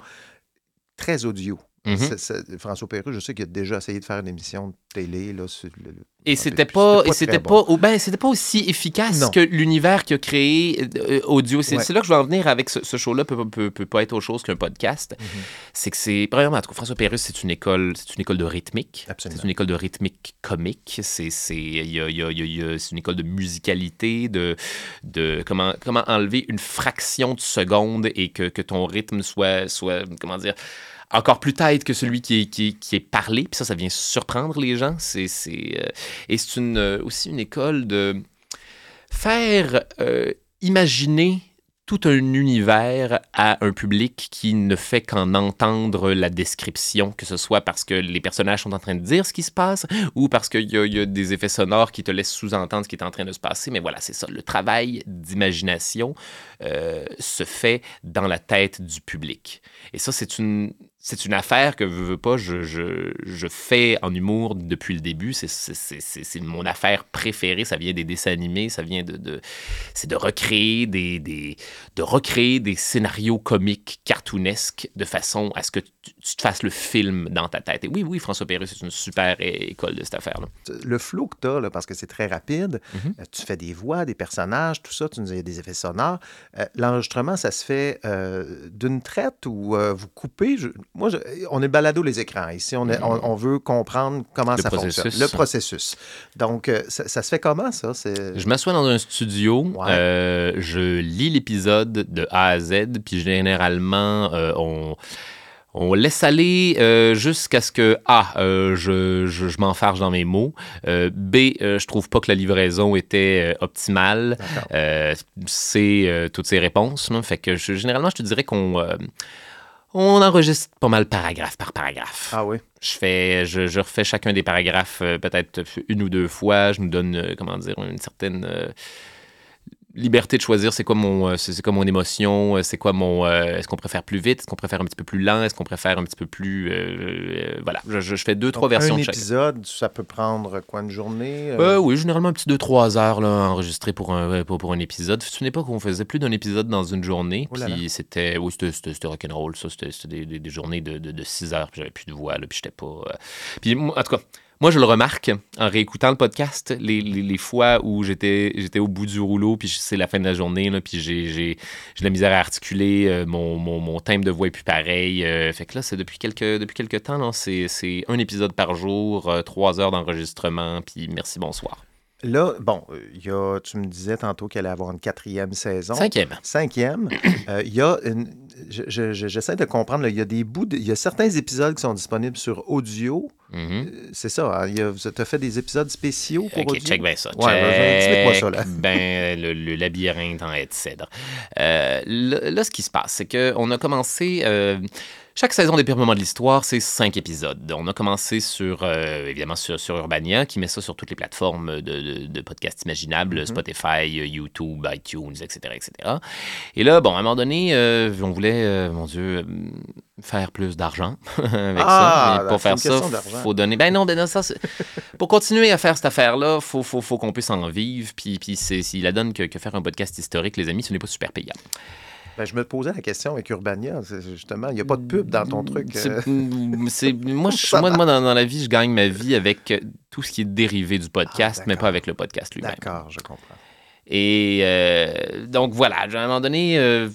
très audio. Mhm. C'est- François Pérusse, je sais qu'il a déjà essayé de faire une émission de télé. Là, sur le- le- Et c'était pas, c'était pas, oh, ben, c'était pas aussi efficace Non. que l'univers qu'il a créé euh, audio. C'est Ouais. là que je vais en venir avec ce, ce show-là. Peut, peut, peut pas être autre chose qu'un podcast. Mhm. C'est que c'est, premièrement, en tout cas, François Pérusse, c'est une école, c'est une école de rythmique. C'est une école de rythmique comique. C'est, c'est, il y a- il y a- il y a- il y a- c'est une école de musicalité, de, de comment, comment enlever une fraction de seconde et que, que ton rythme soit, soit, comment dire, encore plus tight que celui qui est, qui, parlé. Puis ça, ça vient surprendre les gens. C'est, c'est, euh, et c'est une, euh, aussi une école de faire euh, imaginer tout un univers à un public qui ne fait qu'en entendre la description, que ce soit parce que les personnages sont en train de dire ce qui se passe ou parce qu'il y, a- des effets sonores qui te laissent sous-entendre ce qui est en train de se passer. Mais voilà, c'est ça. Le travail d'imagination se fait dans la tête du public. Et ça, c'est une, c'est une affaire que, veux, veux pas, je, je, je fais en humour depuis le début. C'est- mon affaire préférée. Ça vient des dessins animés, ça vient de... de c'est de recréer des, des, de recréer des scénarios comiques, cartoonesques, de façon à ce que tu, tu te fasses le film dans ta tête. Et oui, oui, François Pérus, c'est une super école de cette affaire-là. Le flow que tu as, parce que c'est très rapide, Mhm. euh, tu fais des voix, des personnages, tout ça, tu nous as des effets sonores. Euh, L'enregistrement, ça se fait euh, d'une traite ou euh, vous coupez? Je- moi, je- on est balado les écrans. Ici, on, est- on, on veut comprendre comment Le ça processus. fonctionne. Le processus. Donc, euh, ça, ça se fait comment, ça? C'est... Je m'assois dans un studio, Ouais. euh, je lis l'épisode de A à Z, puis généralement, euh, on, on laisse aller euh, jusqu'à ce que A, euh, je, je, je m'enfarge dans mes mots, euh, B, je trouve pas que la livraison était optimale, C, euh, toutes ces réponses. là. fait que je- généralement, je te dirais qu'on on enregistre pas mal paragraphe par paragraphe. Ah oui? Je fais, je, je refais chacun des paragraphes euh, peut-être une ou deux fois. Je nous donne, euh, comment dire, une certaine euh, liberté de choisir c'est quoi mon, euh, c'est c'est quoi mon émotion, euh, c'est quoi mon, euh, est-ce qu'on préfère plus vite, est-ce qu'on préfère un petit peu plus lent, est-ce qu'on préfère un petit peu plus, euh, voilà. Je, fais deux, trois versions un de chaque. épisode, ça peut prendre quoi, une journée? euh? Oui, généralement un petit 2-3 heures là, enregistré pour un, pour, pour un épisode. Tu ne pas qu'on faisait plus d'un épisode dans une journée. Oh là. Puis c'était, oui, c'était, rock'n'roll, ça. C'était, c'était des, des- des journées de, de, 6 heures, puis j'avais plus de voix, là, puis j'étais pas. Puis en tout cas. Moi, je le remarque en réécoutant le podcast, les, les- les fois où j'étais, j'étais au bout du rouleau, puis c'est la fin de la journée, là, puis j'ai, j'ai, j'ai de la misère à articuler, euh, mon, mon, mon thème de voix est plus pareil. euh, fait que là, c'est depuis quelques, depuis quelques temps, là, c'est, c'est un épisode par jour, euh, trois heures d'enregistrement, puis merci, bonsoir. Là, bon, y a, tu me disais tantôt qu'elle allait avoir une quatrième saison. Cinquième. Cinquième. Euh, Il y a une. je- je- je- J'essaie de comprendre, il y a des bouts, il y a certains épisodes qui sont disponibles sur audio. Mhm. Euh, C'est ça, hein, il y a- tu as fait des épisodes spéciaux pour Ok, audio? check bien ça. Ouais, ben, explique-moi ça, là. Ben, le, le labyrinthe en haie de cèdre. Euh, là, là, ce qui se passe, c'est qu'on a commencé. euh, chaque saison des pires moments de l'histoire, c'est cinq épisodes. On a commencé sur, euh, évidemment, sur, sur Urbania, qui met ça sur toutes les plateformes de, de, de podcasts imaginables, Spotify, YouTube, iTunes, etc., etc. Et là, bon, à un moment donné, euh, on voulait, euh, mon Dieu, euh, faire plus d'argent avec Ah, ça. Mais pour faire ça, faut donner. Ben non, ben non, ça, pour continuer à faire cette affaire-là, faut, faut, faut qu'on puisse en vivre. Puis, puis c'est, s'il la donne que, que faire un podcast historique, les amis, ce n'est pas super payant. Ben, je me posais la question avec Urbania, justement, il n'y a pas de pub dans ton truc. C'est- euh. moi, je- moi, moi dans, dans la vie, je gagne ma vie avec tout ce qui est dérivé du podcast, Ah, mais d'accord. pas avec le podcast lui-même. D'accord, je comprends. Et euh, donc voilà, à un moment donné, euh,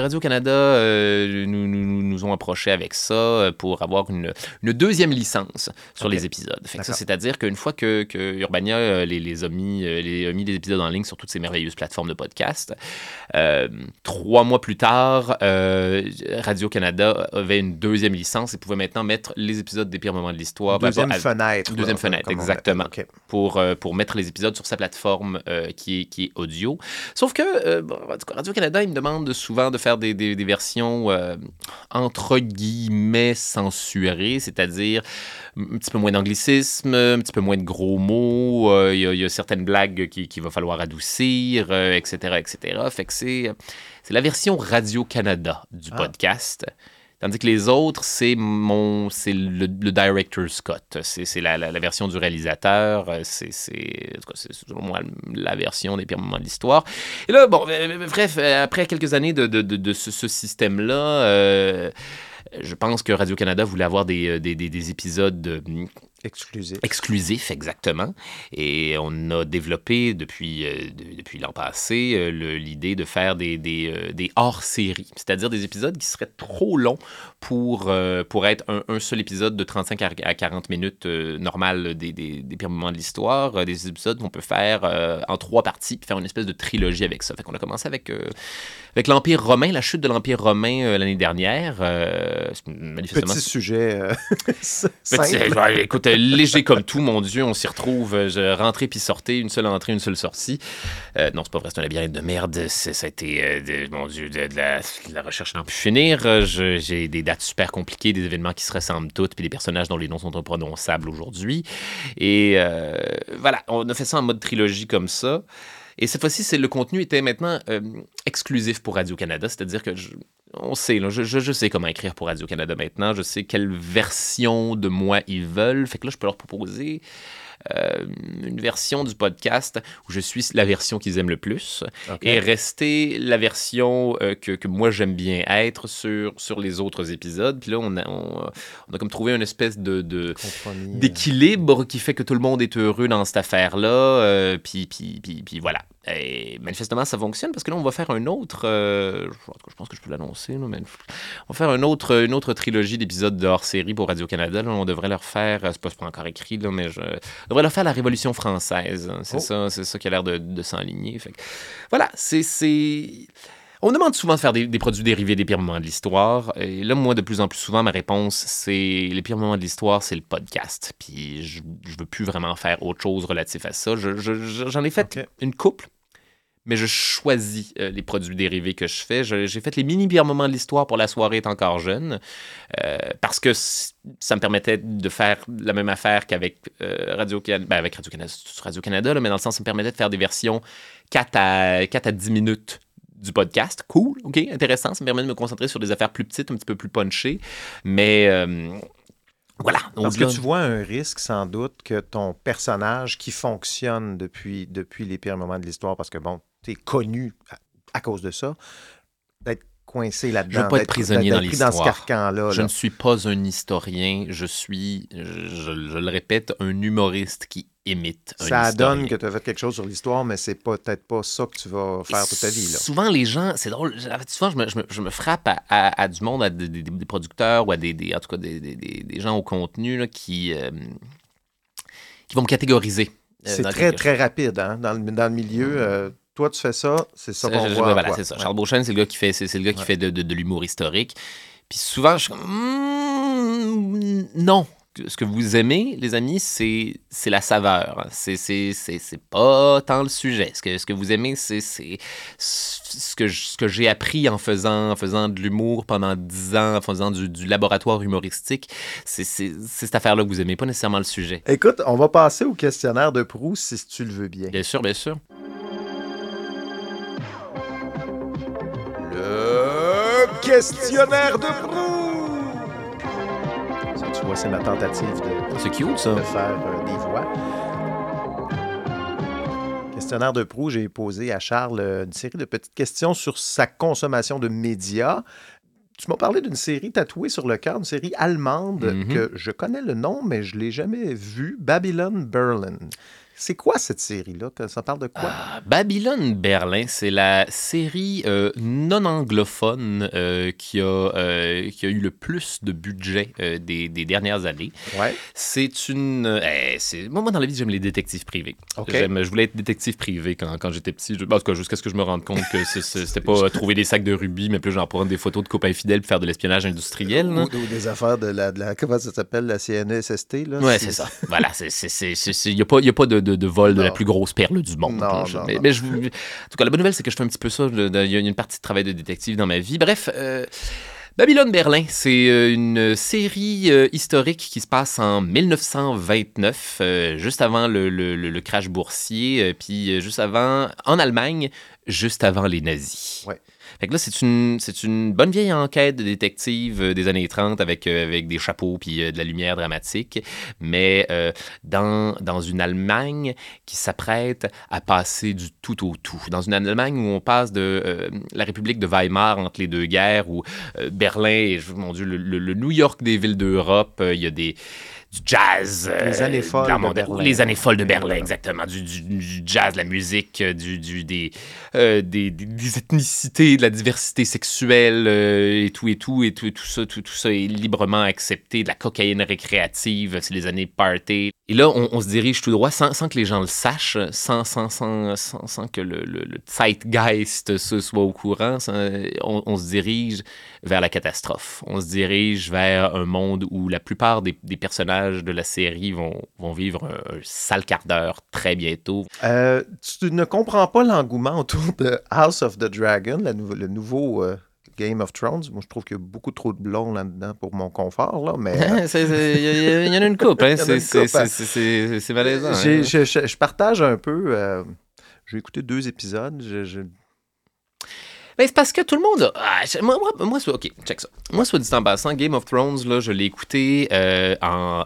Radio-Canada euh, nous, nous, nous- ont approché avec ça euh, pour avoir une, une deuxième licence sur Ok. les épisodes. C'est-à-dire qu'une fois que, que Urbania euh, les, les, a mis, euh, les, a mis les épisodes en ligne sur toutes ces merveilleuses plateformes de podcast, trois mois plus tard, Radio-Canada avait une deuxième licence et pouvait maintenant mettre les épisodes des pires moments de l'histoire. Deuxième à- fenêtre. Deuxième fenêtre, exactement. l'appelle. OK. Pour, pour mettre les épisodes sur sa plateforme euh, qui, est, qui est audio. Sauf que euh, Radio-Canada, il me demande souvent de faire des, des- des versions euh, entre guillemets censurées, c'est-à-dire un petit peu moins d'anglicisme, un petit peu moins de gros mots, euh, il y, a- il y a certaines blagues qui- qu'il va falloir adoucir, etc., etc. Fait que c'est c'est la version Radio-Canada du Ah. podcast. Tandis que les autres, c'est mon, c'est le, le director Scott. C'est la, version du réalisateur. Euh, C'est, selon moi la version des pires moments de l'histoire. Et là, bon, euh, bref, euh, après quelques années de, ce, système-là, je pense que Radio-Canada voulait avoir des, des, des, des épisodes Exclusif. exclusif, exactement. Et on a développé depuis, euh, de- depuis l'an passé euh, l'idée de faire des, des, euh, des hors-séries, c'est-à-dire des épisodes qui seraient trop longs pour, pour être un, un seul épisode de 35 à à 40 minutes normal des, des, des pires moments de l'histoire, des épisodes qu'on peut faire en trois parties, puis faire une espèce de trilogie avec ça. Fait qu'on a commencé avec, avec l'Empire romain, la chute de l'Empire romain l'année dernière. c'est manifestement, Petit sujet. Petit- ouais, écoute, léger comme tout, mon Dieu, on s'y retrouve. Je rentrer puis sortir, une seule entrée, une seule sortie. Euh, non, c'est pas vrai, c'est un labyrinthe de merde. Ça a été, euh, mon Dieu, de, la, de la recherche n'en finir. J'ai des dates super compliquées, des événements qui se ressemblent toutes, puis des personnages dont les noms sont imprononçables aujourd'hui. Et euh, voilà, on a fait ça en mode trilogie comme ça. Et cette fois-ci, le contenu était maintenant exclusif pour Radio-Canada, c'est-à-dire que je- on sait, là, je, je- je sais comment écrire pour Radio-Canada maintenant. Je sais quelle version de moi ils veulent. Fait que là, je peux leur proposer euh, une version du podcast où je suis la version qu'ils aiment le plus et rester la version euh, que, que moi j'aime bien être sur, sur les autres épisodes. Puis là, on a, on, on a comme trouvé une espèce de, euh. d'équilibre qui fait que tout le monde est heureux dans cette affaire-là. euh, puis, puis, puis, puis voilà. Et manifestement, ça fonctionne parce que là, on va faire un autre. euh, je- en tout cas, je pense que je peux l'annoncer, mais on va faire une autre, une autre trilogie d'épisodes de hors-série pour Radio-Canada. On devrait leur faire, euh, c'est pas, c'est pas encore écrit, là, mais je on devrait leur faire la Révolution française. hein. C'est Oh. ça, c'est ça qui a l'air de, de s'enligner. Que, voilà, c'est. c'est- On demande souvent de faire des, des produits dérivés des pires moments de l'histoire. Et là, moi, de plus en plus souvent, ma réponse, c'est les pires moments de l'histoire, c'est le podcast. Puis je, je veux plus vraiment faire autre chose relatif à ça. Je- je- je- J'en ai fait une couple, mais je choisis euh, les produits dérivés que je fais. J'ai fait les mini pires moments de l'histoire pour la soirée est encore jeune, euh, parce que ça me permettait de faire la même affaire qu'avec euh, Radio-Canada, ben, avec Radio-Canada, Radio-Canada, mais dans le sens, ça me permettait de faire des versions 4 à, 4 à 10 minutes du podcast. Cool, OK, intéressant. Ça me permet de me concentrer sur des affaires plus petites, un petit peu plus punchées. Mais voilà. Parce que tu vois un risque, sans doute, que ton personnage qui fonctionne depuis, depuis les pires moments de l'histoire, parce que, bon, es connu à, à cause de ça, d'être coincé là-dedans. Je veux pas être prisonnier dans dans ce l'histoire. carcan-là. Je là. ne suis pas un historien, je suis, je, je- je le répète, un humoriste qui imite un Ça historien. donne que tu as fait quelque chose sur l'histoire, mais c'est peut-être pas ça que tu vas faire toute ta vie. Là. Souvent, les gens, c'est drôle, souvent, je me, je me- je me frappe à, à- à du monde, à des, des- des producteurs ou à des, des- en tout cas, des, gens au contenu là, qui, euh, qui vont me catégoriser. euh, C'est très, très rapide hein, dans, le, dans le milieu. euh, toi, tu fais ça, c'est ça qu'on voit. voilà, c'est ça. Ouais. Charles Beauchesne, c'est le gars qui fait, c'est, c'est le gars qui fait de, de- de l'humour historique. Puis souvent, je suis comme, Hmm, non. Ce que vous aimez, les amis, c'est, c'est la saveur. C'est, c'est, pas tant le sujet. Ce que, ce que vous aimez, c'est, ce que, je- ce que j'ai appris en faisant, en faisant de l'humour pendant dix ans, en faisant du, du laboratoire humoristique. C'est cette affaire-là que vous aimez, pas nécessairement le sujet. Écoute, on va passer au questionnaire de Proust si tu le veux bien. Bien sûr, bien sûr. Questionnaire de Proust! Ça, tu vois, c'est ma tentative de, C'est cute, ça. de faire euh, des voix. Questionnaire de Proust, j'ai posé à Charles euh, une série de petites questions sur sa consommation de médias. Tu m'as parlé d'une série tatouée sur le cœur, une série allemande Mhm. que je connais le nom, mais je ne l'ai jamais vue, Babylon Berlin. C'est quoi cette série-là? Ça parle de quoi? Ah, Babylone Berlin, c'est la série euh, non anglophone euh, qui, a, euh, qui a eu le plus de budget des, des dernières années. Ouais. C'est une. eh, moi, moi, dans la vie, j'aime les détectives privés. OK. J'aime- Je voulais être détective privé quand, quand j'étais petit. Je- en tout cas, jusqu'à ce que je me rende compte que c'était pas trouver des sacs de rubis, mais plus genre prendre des photos de copains fidèles pour faire de l'espionnage industriel. là. Ou, ou des affaires de la, de la- comment ça s'appelle, la CNESST, là? Ouais, c'est ça. Voilà, il n'y a pas, y a pas de, de- de vol de la plus grosse perle du monde. Non, Je- non, mais, non. mais je, vous- en tout cas, la bonne nouvelle, c'est que je fais un petit peu ça. Il y a une partie de travail de détective dans ma vie. Bref, euh, Babylone Berlin, c'est euh, une série euh, historique qui se passe en 1929, euh, juste avant le, le- le- le crash boursier, puis juste avant, en Allemagne, juste avant les nazis. Ouais. Fait que là, c'est une, c'est une bonne vieille enquête de détective euh, des années 30 avec, euh, avec des chapeaux puis euh, de la lumière dramatique, mais dans, dans une Allemagne qui s'apprête à passer du tout au tout. Dans une Allemagne où on passe de la République de Weimar entre les deux guerres, où Berlin mon Dieu, le, New York des villes d'Europe, il y a des du jazz. Les euh, années folles de Berlin. Les années folles de Berlin, exactement. Du, du- du jazz, la musique, euh, du, du- des, euh, des, des- des ethnicités, de la diversité sexuelle euh, et tout et tout et tout, et tout ça, tout, tout ça est librement accepté. De la cocaïne récréative, c'est les années party. Et là, on, on se dirige tout droit sans, sans que les gens le sachent, sans, sans, sans, sans, sans que le, le, le zeitgeist se soit au courant. sans- on, on se dirige vers la catastrophe. On se dirige vers un monde où la plupart des, des personnages de la série vont, vont vivre un, un sale quart d'heure très bientôt. Euh, tu ne comprends pas l'engouement autour de House of the Dragon, la nou- le nouveau euh, Game of Thrones. Moi, je trouve qu'il y a beaucoup trop de blonds là-dedans pour mon confort, là, mais... Il y, en a une coupe, hein? C'est- malaisant. hein. je, je- je partage un peu... euh, j'ai écouté deux épisodes. je- je- Ben, c'est parce que tout le monde. a- Ah, moi, moi, moi, soit- OK, check ça. Moi, soit dit en passant, Game of Thrones, là, je l'ai écouté euh, en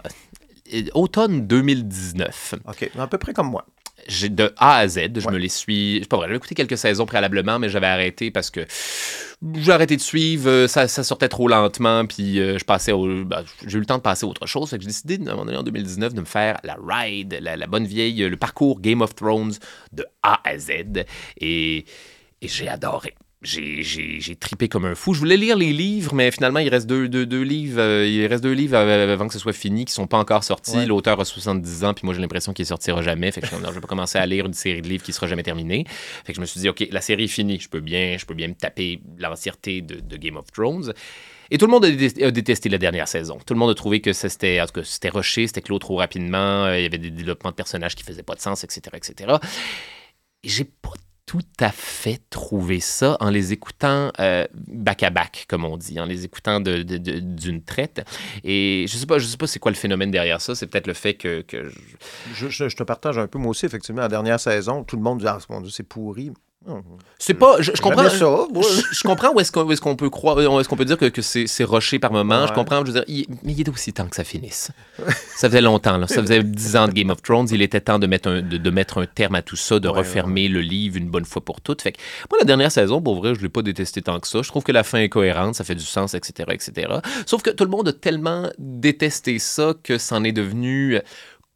euh, automne 2019. OK, à peu près comme moi. J'ai de A à Z, je me les suis. C'est pas vrai, j'avais écouté quelques saisons préalablement, mais j'avais arrêté parce que j'ai arrêté de suivre, euh, ça, ça sortait trop lentement, puis je passais au. ben, j'ai eu le temps de passer à autre chose. Fait que j'ai décidé, à un moment donné, en 2019, de me faire la ride, la, la bonne vieille, le parcours Game of Thrones de A à Z. Et, et j'ai adoré. J'ai, tripé comme un fou. Je voulais lire les livres, mais finalement, il reste deux, deux, deux livres. euh, il reste deux livres avant que ce soit fini qui sont pas encore sortis. Ouais. L'auteur a 70 ans, puis moi, j'ai l'impression qu'il sortira jamais. Fait que je, non, je vais pas commencer à lire une série de livres qui sera jamais terminée. Fait que je me suis dit, OK, la série est finie. Je peux bien, je peux bien me taper l'entièreté de, de Game of Thrones. Et tout le monde a détesté, la dernière saison. Tout le monde a trouvé que c'était, c'était rushé, c'était clos trop rapidement. euh, Il y avait des développements de personnages qui faisaient pas de sens, etc., etc. Et j'ai pas tout à fait trouvé ça en les écoutant euh, back à back, comme on dit, en les écoutant de- de- d'une traite. Et je sais pas, sais pas c'est quoi le phénomène derrière ça. C'est peut-être le fait que, je- te partage un peu, moi aussi, effectivement, la dernière saison, tout le monde dit Ah, c'est pourri. C'est pas. Je, comprends. ça, je, je comprends où est-ce qu'on est-ce qu'on peut croire, est-ce qu'on peut dire que, que c'est rushé par moment. Je comprends. Je veux dire, il- mais il est aussi temps que ça finisse. ça faisait longtemps. Là. Ça faisait 10 ans de Game of Thrones. Il était temps de mettre un, de, de mettre un terme à tout ça, de Ouais, refermer le livre une bonne fois pour toutes. Fait que moi, la dernière saison, pour vrai, je l'ai pas détesté tant que ça. Je trouve que la fin est cohérente, ça fait du sens, etc., etc. Sauf que tout le monde a tellement détesté ça que c'en est devenu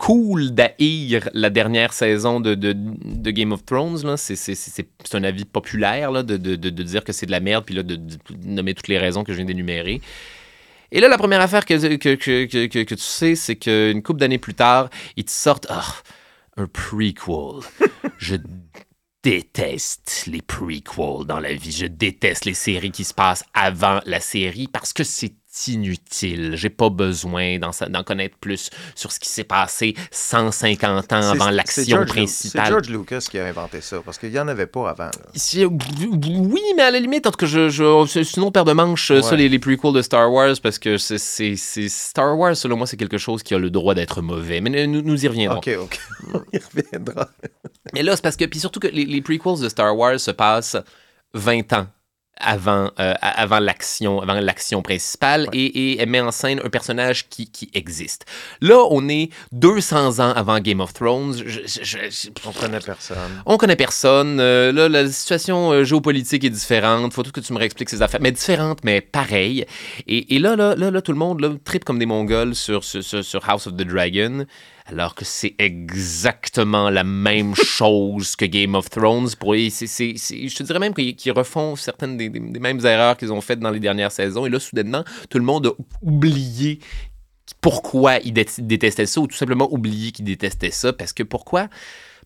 cool d'haïr la dernière saison de, de, de Game of Thrones. C'est- un avis populaire là, de, dire que c'est de la merde, puis là, de, nommer toutes les raisons que je viens d'énumérer. Et là, la première affaire que, que, que, que, que- que tu sais, c'est qu'une couple d'années plus tard, ils te sortent ah, un prequel. je déteste les prequels dans la vie. Je déteste les séries qui se passent avant la série parce que c'est inutile. J'ai pas besoin d'en connaître plus sur ce qui s'est passé 150 ans avant l'action principale. C'est George Lucas qui a inventé ça, parce qu'il n'y en avait pas avant. là. Si- oui, mais à la limite, en tout cas, je, autre paire de manches, euh, ça, Ouais. les, les prequels de Star Wars, parce que c'est, Star Wars, selon moi, c'est quelque chose qui a le droit d'être mauvais. Mais nous, nous y reviendrons. OK, OK. On y reviendra. Mais là, c'est parce que, puis surtout que les, les prequels de Star Wars se passent 20 ans avant, euh, avant l'action avant l'action principale et, et elle met en scène un personnage qui, qui existe. Là, on est 200 ans avant Game of Thrones. Je- je- On connaît personne. on connaît personne. Euh, là, la situation euh, géopolitique est différente. Faut tout que tu me réexpliques ces affaires. Mais différente, mais pareille. Et, et là, là, là, là, tout le monde là, tripe comme des Mongols sur, sur, sur- sur House of the Dragon. Alors que c'est exactement la même chose que Game of Thrones. Pour, et c'est- c'est- c'est- je te dirais même qu'ils qu'ils refont certaines des, des- des mêmes erreurs qu'ils ont faites dans les dernières saisons. Et là, soudainement, tout le monde a oublié pourquoi ils dé- détestaient ça ou tout simplement oublié qu'ils détestaient ça. Parce que pourquoi?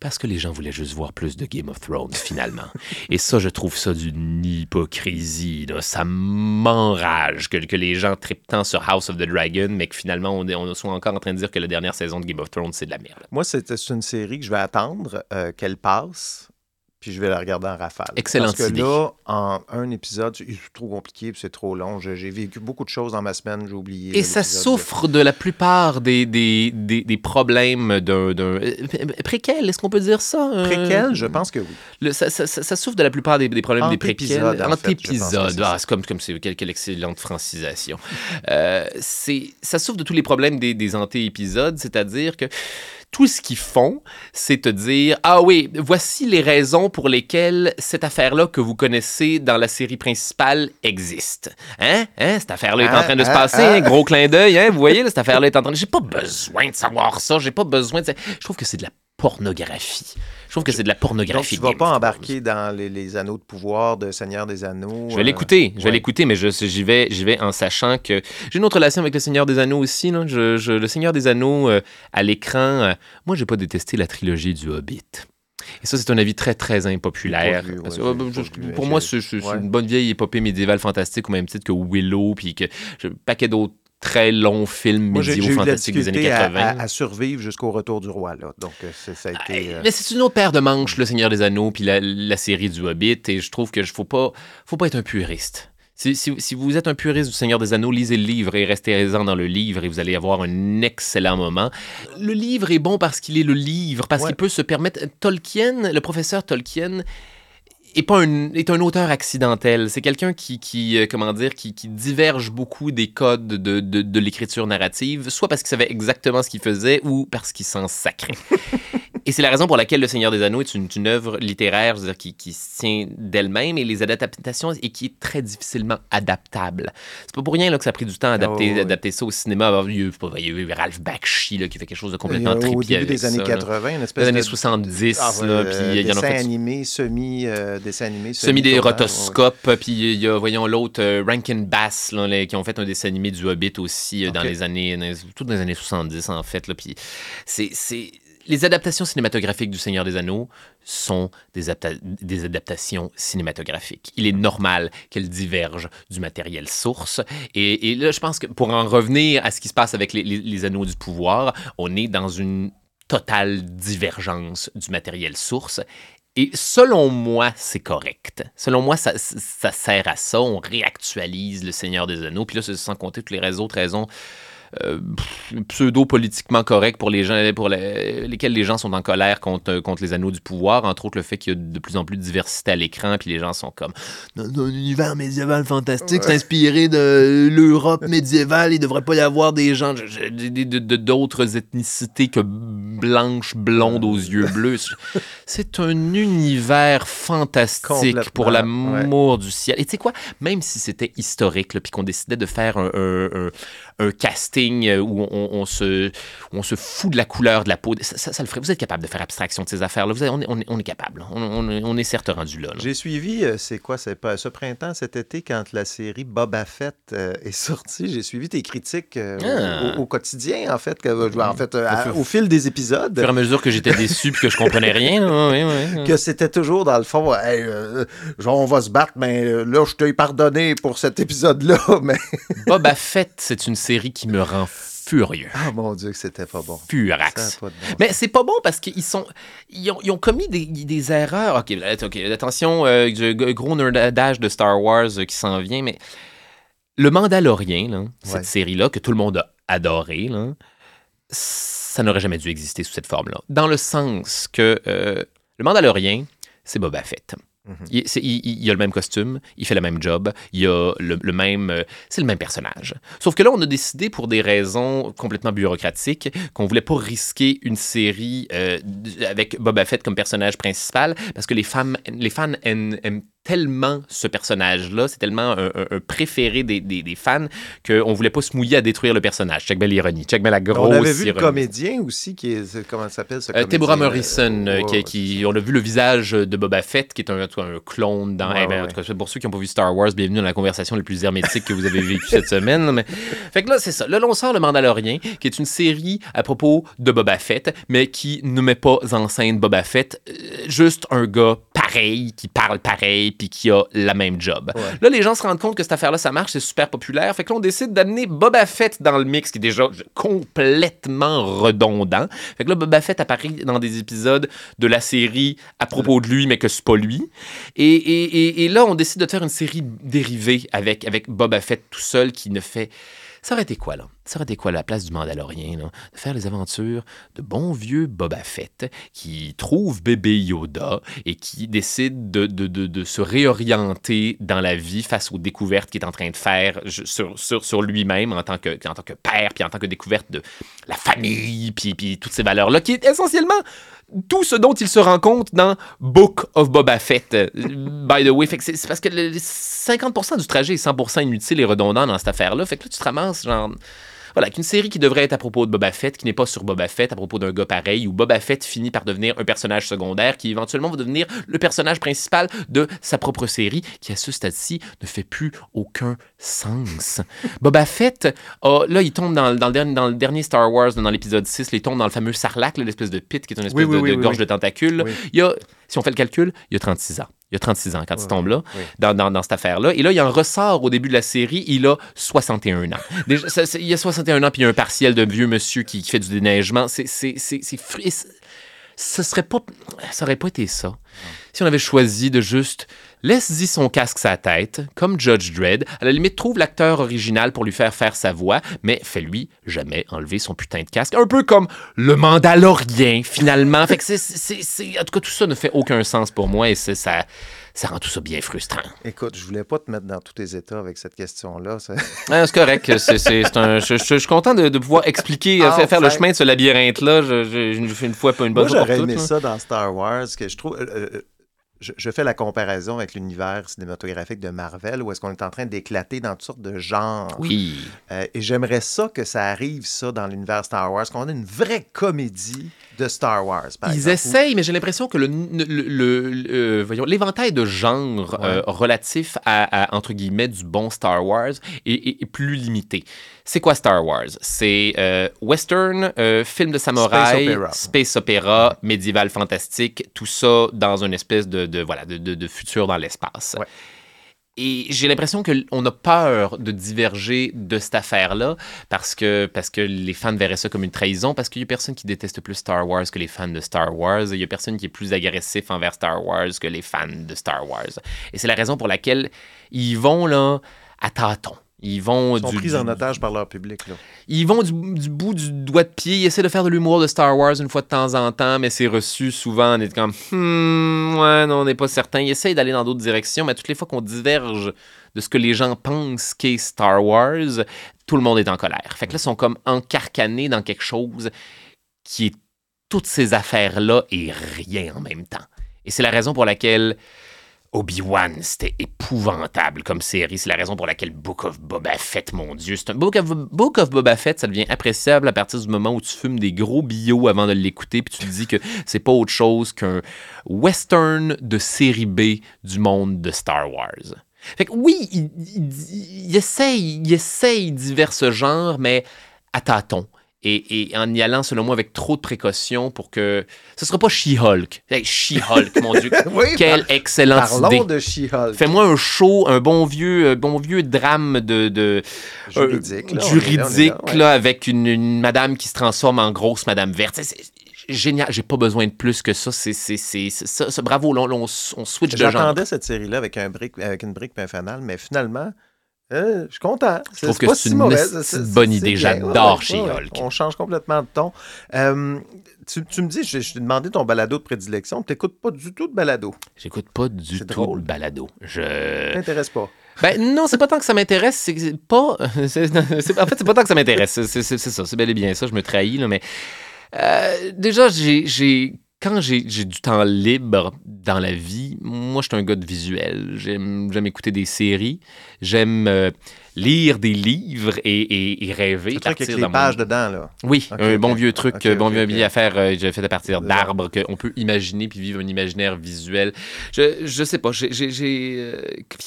Parce que les gens voulaient juste voir plus de Game of Thrones, finalement. Et ça, je trouve ça d'une hypocrisie. là. Ça m'enrage que, que les gens trippent tant sur House of the Dragon, mais que finalement, on, soit encore en train de dire que la dernière saison de Game of Thrones, c'est de la merde. Moi, c'est c'est une série que je vais attendre euh, qu'elle passe, puis je vais la regarder en rafale. Excellente Parce que idée. là, en un épisode, c'est trop compliqué, c'est trop long. J'ai vécu beaucoup de choses dans ma semaine, j'ai oublié. Et ça souffre de la plupart des, des, des, des problèmes d'un... euh, Préquel, est-ce qu'on peut dire ça? Euh, Préquel, je pense que oui. Le- ça, ça- ça- ça souffre de la plupart des, des problèmes des préquels. Antépisode, c'est Ah, comme, comme c'est quelle, quelle excellente francisation. Euh, ça souffre de tous les problèmes des, des anté-épisodes, c'est-à-dire que tout ce qu'ils font, c'est te dire Ah oui, voici les raisons pour lesquelles cette affaire-là que vous connaissez dans la série principale existe. Hein? Hein? Cette affaire-là est en train de se Hein? passer, Hein? un gros clin d'œil, hein? Vous voyez, là, cette affaire-là est en train de. J'ai pas besoin de savoir ça, j'ai pas besoin de. Je trouve que c'est de la pornographie. Je trouve que c'est de la Donc, pornographie. tu vas Game pas embarquer dans les, les anneaux de pouvoir de Seigneur des Anneaux. Je vais euh, l'écouter, je vais ouais. l'écouter, mais je- j'y vais, j'y vais en sachant que j'ai une autre relation avec le Seigneur des Anneaux aussi. Là. Je, je- le Seigneur des Anneaux euh, à l'écran, euh, moi, j'ai pas détesté la trilogie du Hobbit. Et ça, c'est un avis très, très impopulaire. Vu, ouais, euh, je- vu, pour moi, c'est ouais. une bonne vieille épopée médiévale fantastique, au même titre que Willow, puis que j'ai un paquet d'autres très de la fantastiques des années difficulté à, 80. à- à survivre jusqu'au retour du roi. Là. Donc, euh, ça a été... euh, Mais c'est une autre paire de manches, Le Seigneur des Anneaux, puis la, la série du Hobbit, et je trouve que faut pas, faut pas être un puriste. Si, si- si vous êtes un puriste du Seigneur des Anneaux, lisez le livre et restez présent dans le livre et vous allez avoir un excellent moment. Le livre est bon parce qu'il est le livre, parce Ouais. qu'il peut se permettre. Tolkien, le professeur Tolkien, est pas un, est un auteur accidentel. C'est quelqu'un qui, euh, comment dire, qui, qui diverge beaucoup des codes de, de, de l'écriture narrative, soit parce qu'il savait exactement ce qu'il faisait ou parce qu'il s'en sacrait. Et c'est la raison pour laquelle Le Seigneur des Anneaux est une, une œuvre littéraire je veux dire, qui, qui se tient d'elle-même et les adaptations et qui est très difficilement adaptable. C'est pas pour rien là, que ça a pris du temps à adapter, Ah, adapter ça au cinéma. Alors, il, y a eu, pas- il y a eu Ralph Bakshi là, qui fait quelque chose de complètement Au trippy début avec des ça, années là. 80, une espèce Des années de- 70, Ah, ouais, là, euh, puis il y en a fait animé, semi, euh, dessin animé, semi des rotoscopes, puis il y a, voyons, l'autre, euh, Rankin Bass, là, les- qui ont fait un dessin animé du Hobbit aussi euh, dans les années, dans les- toutes les années 70, en fait. Là, puis c'est... Les adaptations cinématographiques du Seigneur des Anneaux sont des, apta- des adaptations cinématographiques. Il est normal qu'elles divergent du matériel source. Et, là, je pense que pour en revenir à ce qui se passe avec les, Anneaux du pouvoir, on est dans une totale divergence du matériel source. Et selon moi, c'est correct. Selon moi, ça, ça sert à ça. On réactualise le Seigneur des Anneaux. Puis là, sans compter toutes les autres raisons euh, pseudo-politiquement correctes pour les gens, pour les- lesquelles les gens sont en colère contre, contre les Anneaux du pouvoir. Entre autres, le fait qu'il y a de plus en plus de diversité à l'écran. Puis les gens sont comme dans un univers médiéval fantastique, c'est inspiré de l'Europe médiévale. Il devrait pas y avoir des gens de- d'autres ethnicités que blanches, blondes aux yeux bleus. C'est un univers fantastique pour ouais. l'amour du ciel. Et tu sais quoi, même si c'était historique, puis qu'on décidait de faire un, un- un- un casting euh, où on, on se, où on se fout de la couleur de la peau, ça, ça- ça le ferait. Vous êtes capable de faire abstraction de ces affaires-là. Vous êtes- on, est, on est- on est capable. On, est- certes rendu là. là. J'ai suivi, euh, c'est quoi, c'est pas ce printemps, cet été, quand la série Boba Fett euh, est sortie, j'ai suivi tes critiques euh, Ah. au, au quotidien, en fait, que- en fait, euh, à- au fil des épisodes. Au fur et à mesure que j'étais déçu puis que je comprenais rien. là, oui, oui. que c'était toujours dans le fond, Hey, genre on va se battre, mais là je t'ai pardonné pour cet épisode-là, mais Boba Fett, c'est une série qui me rend furieux. ah mon dieu que c'était pas bon. Furax. Pas bon. Mais c'est pas bon parce qu'ils sont, ils ont, ils ont commis des, des erreurs. Ok, ok, attention, euh, gros nerdage de Star Wars euh, qui s'en vient, mais le Mandalorien, là, cette Ouais. série-là que tout le monde a adoré, là, ça n'aurait jamais dû exister sous cette forme-là. Dans le sens que euh, le Mandalorien, c'est Boba Fett. C'est- il- a le même costume, il fait le même job, il a le, même, euh, c'est le même personnage. Sauf que là, on a décidé pour des raisons complètement bureaucratiques qu'on voulait pas risquer une série euh, avec Boba Fett comme personnage principal parce que les femmes, les fans aiment, aiment tellement ce personnage-là, c'est tellement un, un- un préféré des, des- des fans qu'on voulait pas se mouiller à détruire le personnage. Check belle ironie, check belle la grosse on avait vu le ironie. comédien aussi, qui est, comment s'appelle ce Euh, comédien? Deborah Morrison, euh, qui, on a vu le visage de Boba Fett, qui est un, un clone dans. Ouais, eh ouais, en tout cas, pour ceux qui n'ont pas vu Star Wars, bienvenue dans la conversation la plus hermétique que vous avez vécue cette semaine. Mais... Fait que là, c'est ça. Là, on sort Le Mandalorien, qui est une série à propos de Boba Fett, mais qui ne met pas en scène Boba Fett. euh, juste un gars pareil, qui parle pareil, puis qui a la même job. Ouais. Là, les gens se rendent compte que cette affaire-là, ça marche, c'est super populaire. Fait que là, on décide d'amener Boba Fett dans le mix, qui est déjà complètement redondant. Fait que là, Boba Fett apparaît dans des épisodes de la série à propos de lui, mais que c'est pas lui. Et, et- et- et là, on décide de faire une série dérivée avec, avec Boba Fett tout seul qui ne fait. Ça aurait été quoi, là? Ça aurait été quoi, la place du Mandalorien, là? De faire les aventures de bon vieux Boba Fett qui trouve bébé Yoda et qui décide de, de- se réorienter dans la vie face aux découvertes qu'il est en train de faire sur, lui-même en tant, que, en tant que père, puis en tant que découverte de la famille, puis, puis toutes ces valeurs-là, qui est essentiellement tout ce dont il se rend compte dans Book of Boba Fett. Euh, By the way, c'est parce que le- 50% du trajet est 100% inutile et redondant dans cette affaire-là. Fait que là, tu te ramasses, genre. Voilà, qu'une série qui devrait être à propos de Boba Fett, qui n'est pas sur Boba Fett, à propos d'un gars pareil, où Boba Fett finit par devenir un personnage secondaire qui éventuellement va devenir le personnage principal de sa propre série, qui à ce stade-ci ne fait plus aucun sens. Boba Fett, a- là, il tombe dans, dans le dernier, dans le dernier Star Wars, dans l'épisode 6, là, il tombe dans le fameux Sarlacc, là, l'espèce de pit qui est une espèce Oui, oui, de, oui, de oui, gorge de tentacules. Il y a, si on fait le calcul, il y a 36 ans. Il y a 36 ans quand il tombe là, oui. dans, dans, dans cette affaire-là. Et là, il en ressort au début de la série, il a 61 ans. Déjà, ça, c'est- il y a 61 ans, puis il y a un partiel de vieux monsieur qui, qui fait du déneigement. C'est- ce serait pas, ça aurait pas été ça. Si on avait choisi de juste laisse-y son casque sa tête, comme Judge Dredd, à la limite trouve l'acteur original pour lui faire faire sa voix, mais fais-lui jamais enlever son putain de casque, un peu comme le Mandalorien finalement. fait que c'est, c'est- c'est- en tout cas tout ça ne fait aucun sens pour moi et c'est ça, ça rend tout ça bien frustrant. Écoute, je voulais pas te mettre dans tous tes états avec cette question-là. ça- Ah, c'est correct. C'est, c'est- c'est un- je, je- je suis content de, de pouvoir expliquer, euh, faire, faire le chemin de ce labyrinthe-là. Je, je, une fois, pas une bonne Moi, fois j'aurais pour aimé ça dans Star Wars, que je trouve. euh, euh, je, je fais la comparaison avec l'univers cinématographique de Marvel, où est-ce qu'on est en train d'éclater dans toutes sortes de genres. Oui. Euh, et j'aimerais ça que ça arrive, ça, dans l'univers Star Wars, qu'on ait une vraie comédie de Star Wars, par Ils exemple. essayent, mais j'ai l'impression que le, le- le- le- euh, voyons, l'éventail de genres euh, relatifs à, à, entre guillemets, du bon Star Wars est, plus limité. C'est quoi Star Wars? C'est euh, western, euh, film de samouraï, Space opéra, médiéval fantastique, tout ça dans une espèce de, de, voilà, de, de- de futur dans l'espace. Et j'ai l'impression qu'on a peur de diverger de cette affaire-là parce que, les fans verraient ça comme une trahison, parce qu'il y a personne qui déteste plus Star Wars que les fans de Star Wars. Il y a personne qui est plus agressif envers Star Wars que les fans de Star Wars. Et c'est la raison pour laquelle ils vont là à tâtons. Ils vont Ils sont du, pris en otage par leur public. Là. ils vont du, du bout du doigt de pied, ils essaient de faire de l'humour de Star Wars une fois de temps en temps, mais c'est reçu souvent en étant comme Hmm, ouais, non, on n'est pas certain. Ils essayent d'aller dans d'autres directions, mais toutes les fois qu'on diverge de ce que les gens pensent qu'est Star Wars, tout le monde est en colère. Fait que là, ils sont comme encarcanés dans quelque chose qui est toutes ces affaires-là et rien en même temps. Et c'est la raison pour laquelle Obi-Wan, c'était épouvantable comme série. C'est la raison pour laquelle Book of Boba Fett, mon Dieu. C'est un Book of, Boba Fett, ça devient appréciable à partir du moment où tu fumes des gros bio avant de l'écouter, puis tu te dis que c'est pas autre chose qu'un western de série B du monde de Star Wars. Fait que oui, il essaye, il essaye divers genres, mais à tâtons. Et, et en y allant, selon moi, avec trop de précautions pour que. Ce ne sera pas She-Hulk. Hey, She-Hulk, mon Dieu. Oui, Quelle par- excellente Parlons idée. de She-Hulk. Fais-moi un show, un bon vieux, euh, bon vieux drame de, de Juridique, euh, là, là, juridique, là, ouais. là, avec une, une madame qui se transforme en grosse madame verte. C'est- génial. J'ai pas besoin de plus que ça. C'est c'est- c'est- ça. Bravo, là, on, on- on switch de genre. J'attendais cette série-là avec, un brick, avec une brique et un fanal, mais finalement, euh, je suis content. Je trouve que c'est si une de bonne idée. J'adore ouais. She-Hulk. On change complètement de ton. Euh, tu, tu me dis, je, je t'ai demandé ton balado de prédilection. Tu n'écoutes pas du tout de balado. J'écoute pas du tout drôle. le balado. Je. t'intéresse pas. Ben non, c'est pas tant que ça m'intéresse, c'est pas. en fait, c'est pas tant que ça m'intéresse. C'est ça, c'est bel et bien ça, je me trahis, là, mais. euh, déjà, j'ai. Quand j'ai du temps libre dans la vie, moi, je suis un gars de visuel. J'aime j'aime écouter des séries. J'aime euh, lire des livres et, et- et rêver. Le truc avec les mon- pages dedans, là. Oui, un bon vieux truc, Ok, euh, bon vieux à faire, euh, j'ai fait à partir d'arbres qu'on peut imaginer puis vivre un imaginaire visuel. Je, je sais pas, j'ai. euh,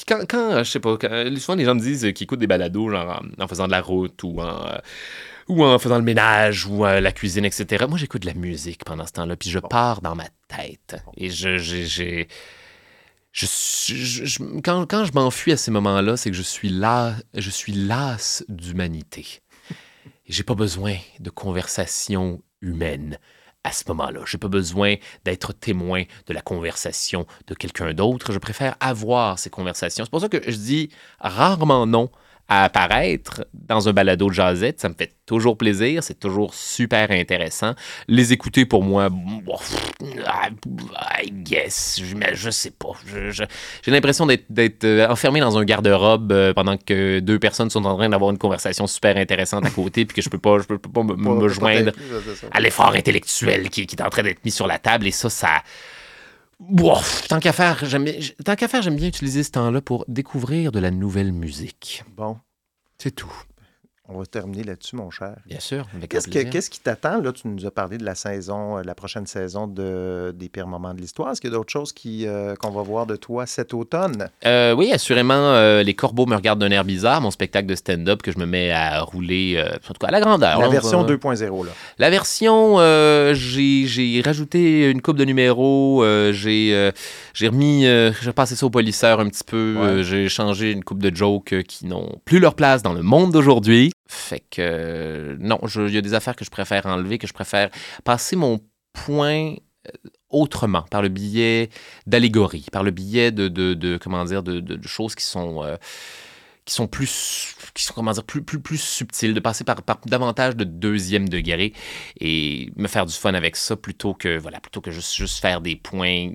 quand, quand, je sais pas, quand, souvent les gens me disent qu'ils écoutent des balados genre en, en faisant de la route ou en. Ou en faisant le ménage ou euh, la cuisine, etc. Moi, j'écoute de la musique pendant ce temps-là, puis je pars dans ma tête. Et je, je je- je- quand, quand je m'enfuis à ces moments-là, c'est que je suis là, je suis las d'humanité. Et J'ai pas besoin de conversation humaine à ce moment-là. J'ai pas besoin d'être témoin de la conversation de quelqu'un d'autre. Je préfère avoir ces conversations. C'est pour ça que je dis rarement non à apparaître dans un balado de jazette. Ça me fait toujours plaisir. C'est toujours super intéressant. Les écouter pour moi, guess, je, mais je sais pas. J'ai l'impression d'être euh, enfermé dans un garde-robe euh, pendant que deux personnes sont en train d'avoir une conversation super intéressante à côté puis que je peux pas, je peux pas me, joindre à l'effort intellectuel qui, qui est en train d'être mis sur la table et ça, ça... Tant qu'à faire, j'aime faire, j'aime bien utiliser ce temps-là pour découvrir de la nouvelle musique. Bon. C'est tout. On va terminer là-dessus, mon cher. Bien sûr, Qu'est-ce, que- qui t'attend? Là, tu nous as parlé de la saison, euh, la prochaine saison de, des pires moments de l'histoire. Est-ce qu'il y a d'autres choses qui, euh, qu'on va voir de toi cet automne? Euh, oui, assurément, euh, Les Corbeaux me regardent d'un air bizarre, mon spectacle de stand-up que je me mets à rouler, en tout cas à la grandeur. la On version va- 2.0, là. La version, j'ai j'ai rajouté une coupe de numéros, j'ai j'ai remis, j'ai passé ça au polisseur un petit peu, Ouais. j'ai changé une coupe de jokes qui n'ont plus leur place dans le monde d'aujourd'hui. Fait que, euh, non, il y a des affaires que je préfère enlever, que je préfère passer mon point autrement, par le biais d'allégories, par le biais de, de, comment dire, de choses qui sont, euh, qui sont plus, qui sont comment dire, plus, plus, plus subtiles, de passer par, par davantage de deuxième degré et me faire du fun avec ça plutôt que, voilà, plutôt que juste, juste faire des points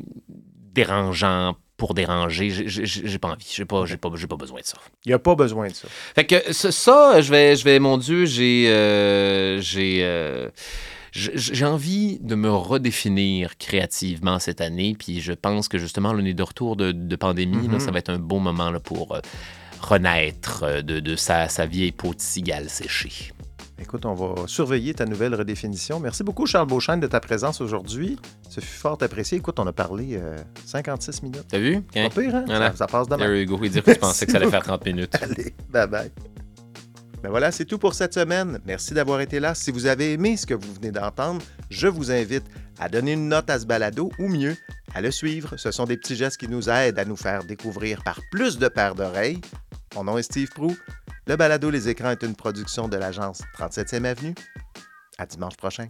dérangeants pour déranger. J'ai- pas envie, j'ai pas, j'ai pas, j'ai pas besoin de ça. Il n'y a pas besoin de ça. Fait que ça, ça, je vais, je vais, mon Dieu, j'ai, euh, j'ai, euh, j'ai envie de me redéfinir créativement cette année. Puis je pense que justement, l'année de retour de, de pandémie, là, Mhm. ça va être un beau moment là, pour euh, renaître de, de sa, sa vieille peau de cigale séchée. Écoute, on va surveiller ta nouvelle redéfinition. Merci beaucoup, Charles Beauchesne, de ta présence aujourd'hui. Ce fut fort apprécié. Écoute, on a parlé euh, 56 minutes. T'as vu? Pas pire, hein? Voilà. Ça, ça passe demain. There you go. Il dire que tu pensais que ça allait faire 30 minutes. Allez, bye bye. Ben voilà, c'est tout pour cette semaine. Merci d'avoir été là. Si vous avez aimé ce que vous venez d'entendre, je vous invite à donner une note à ce balado ou mieux, à le suivre. Ce sont des petits gestes qui nous aident à nous faire découvrir par plus de paires d'oreilles. Mon nom est Steve Prou. Le balado Les Écrans est une production de l'agence 37e Avenue. À dimanche prochain.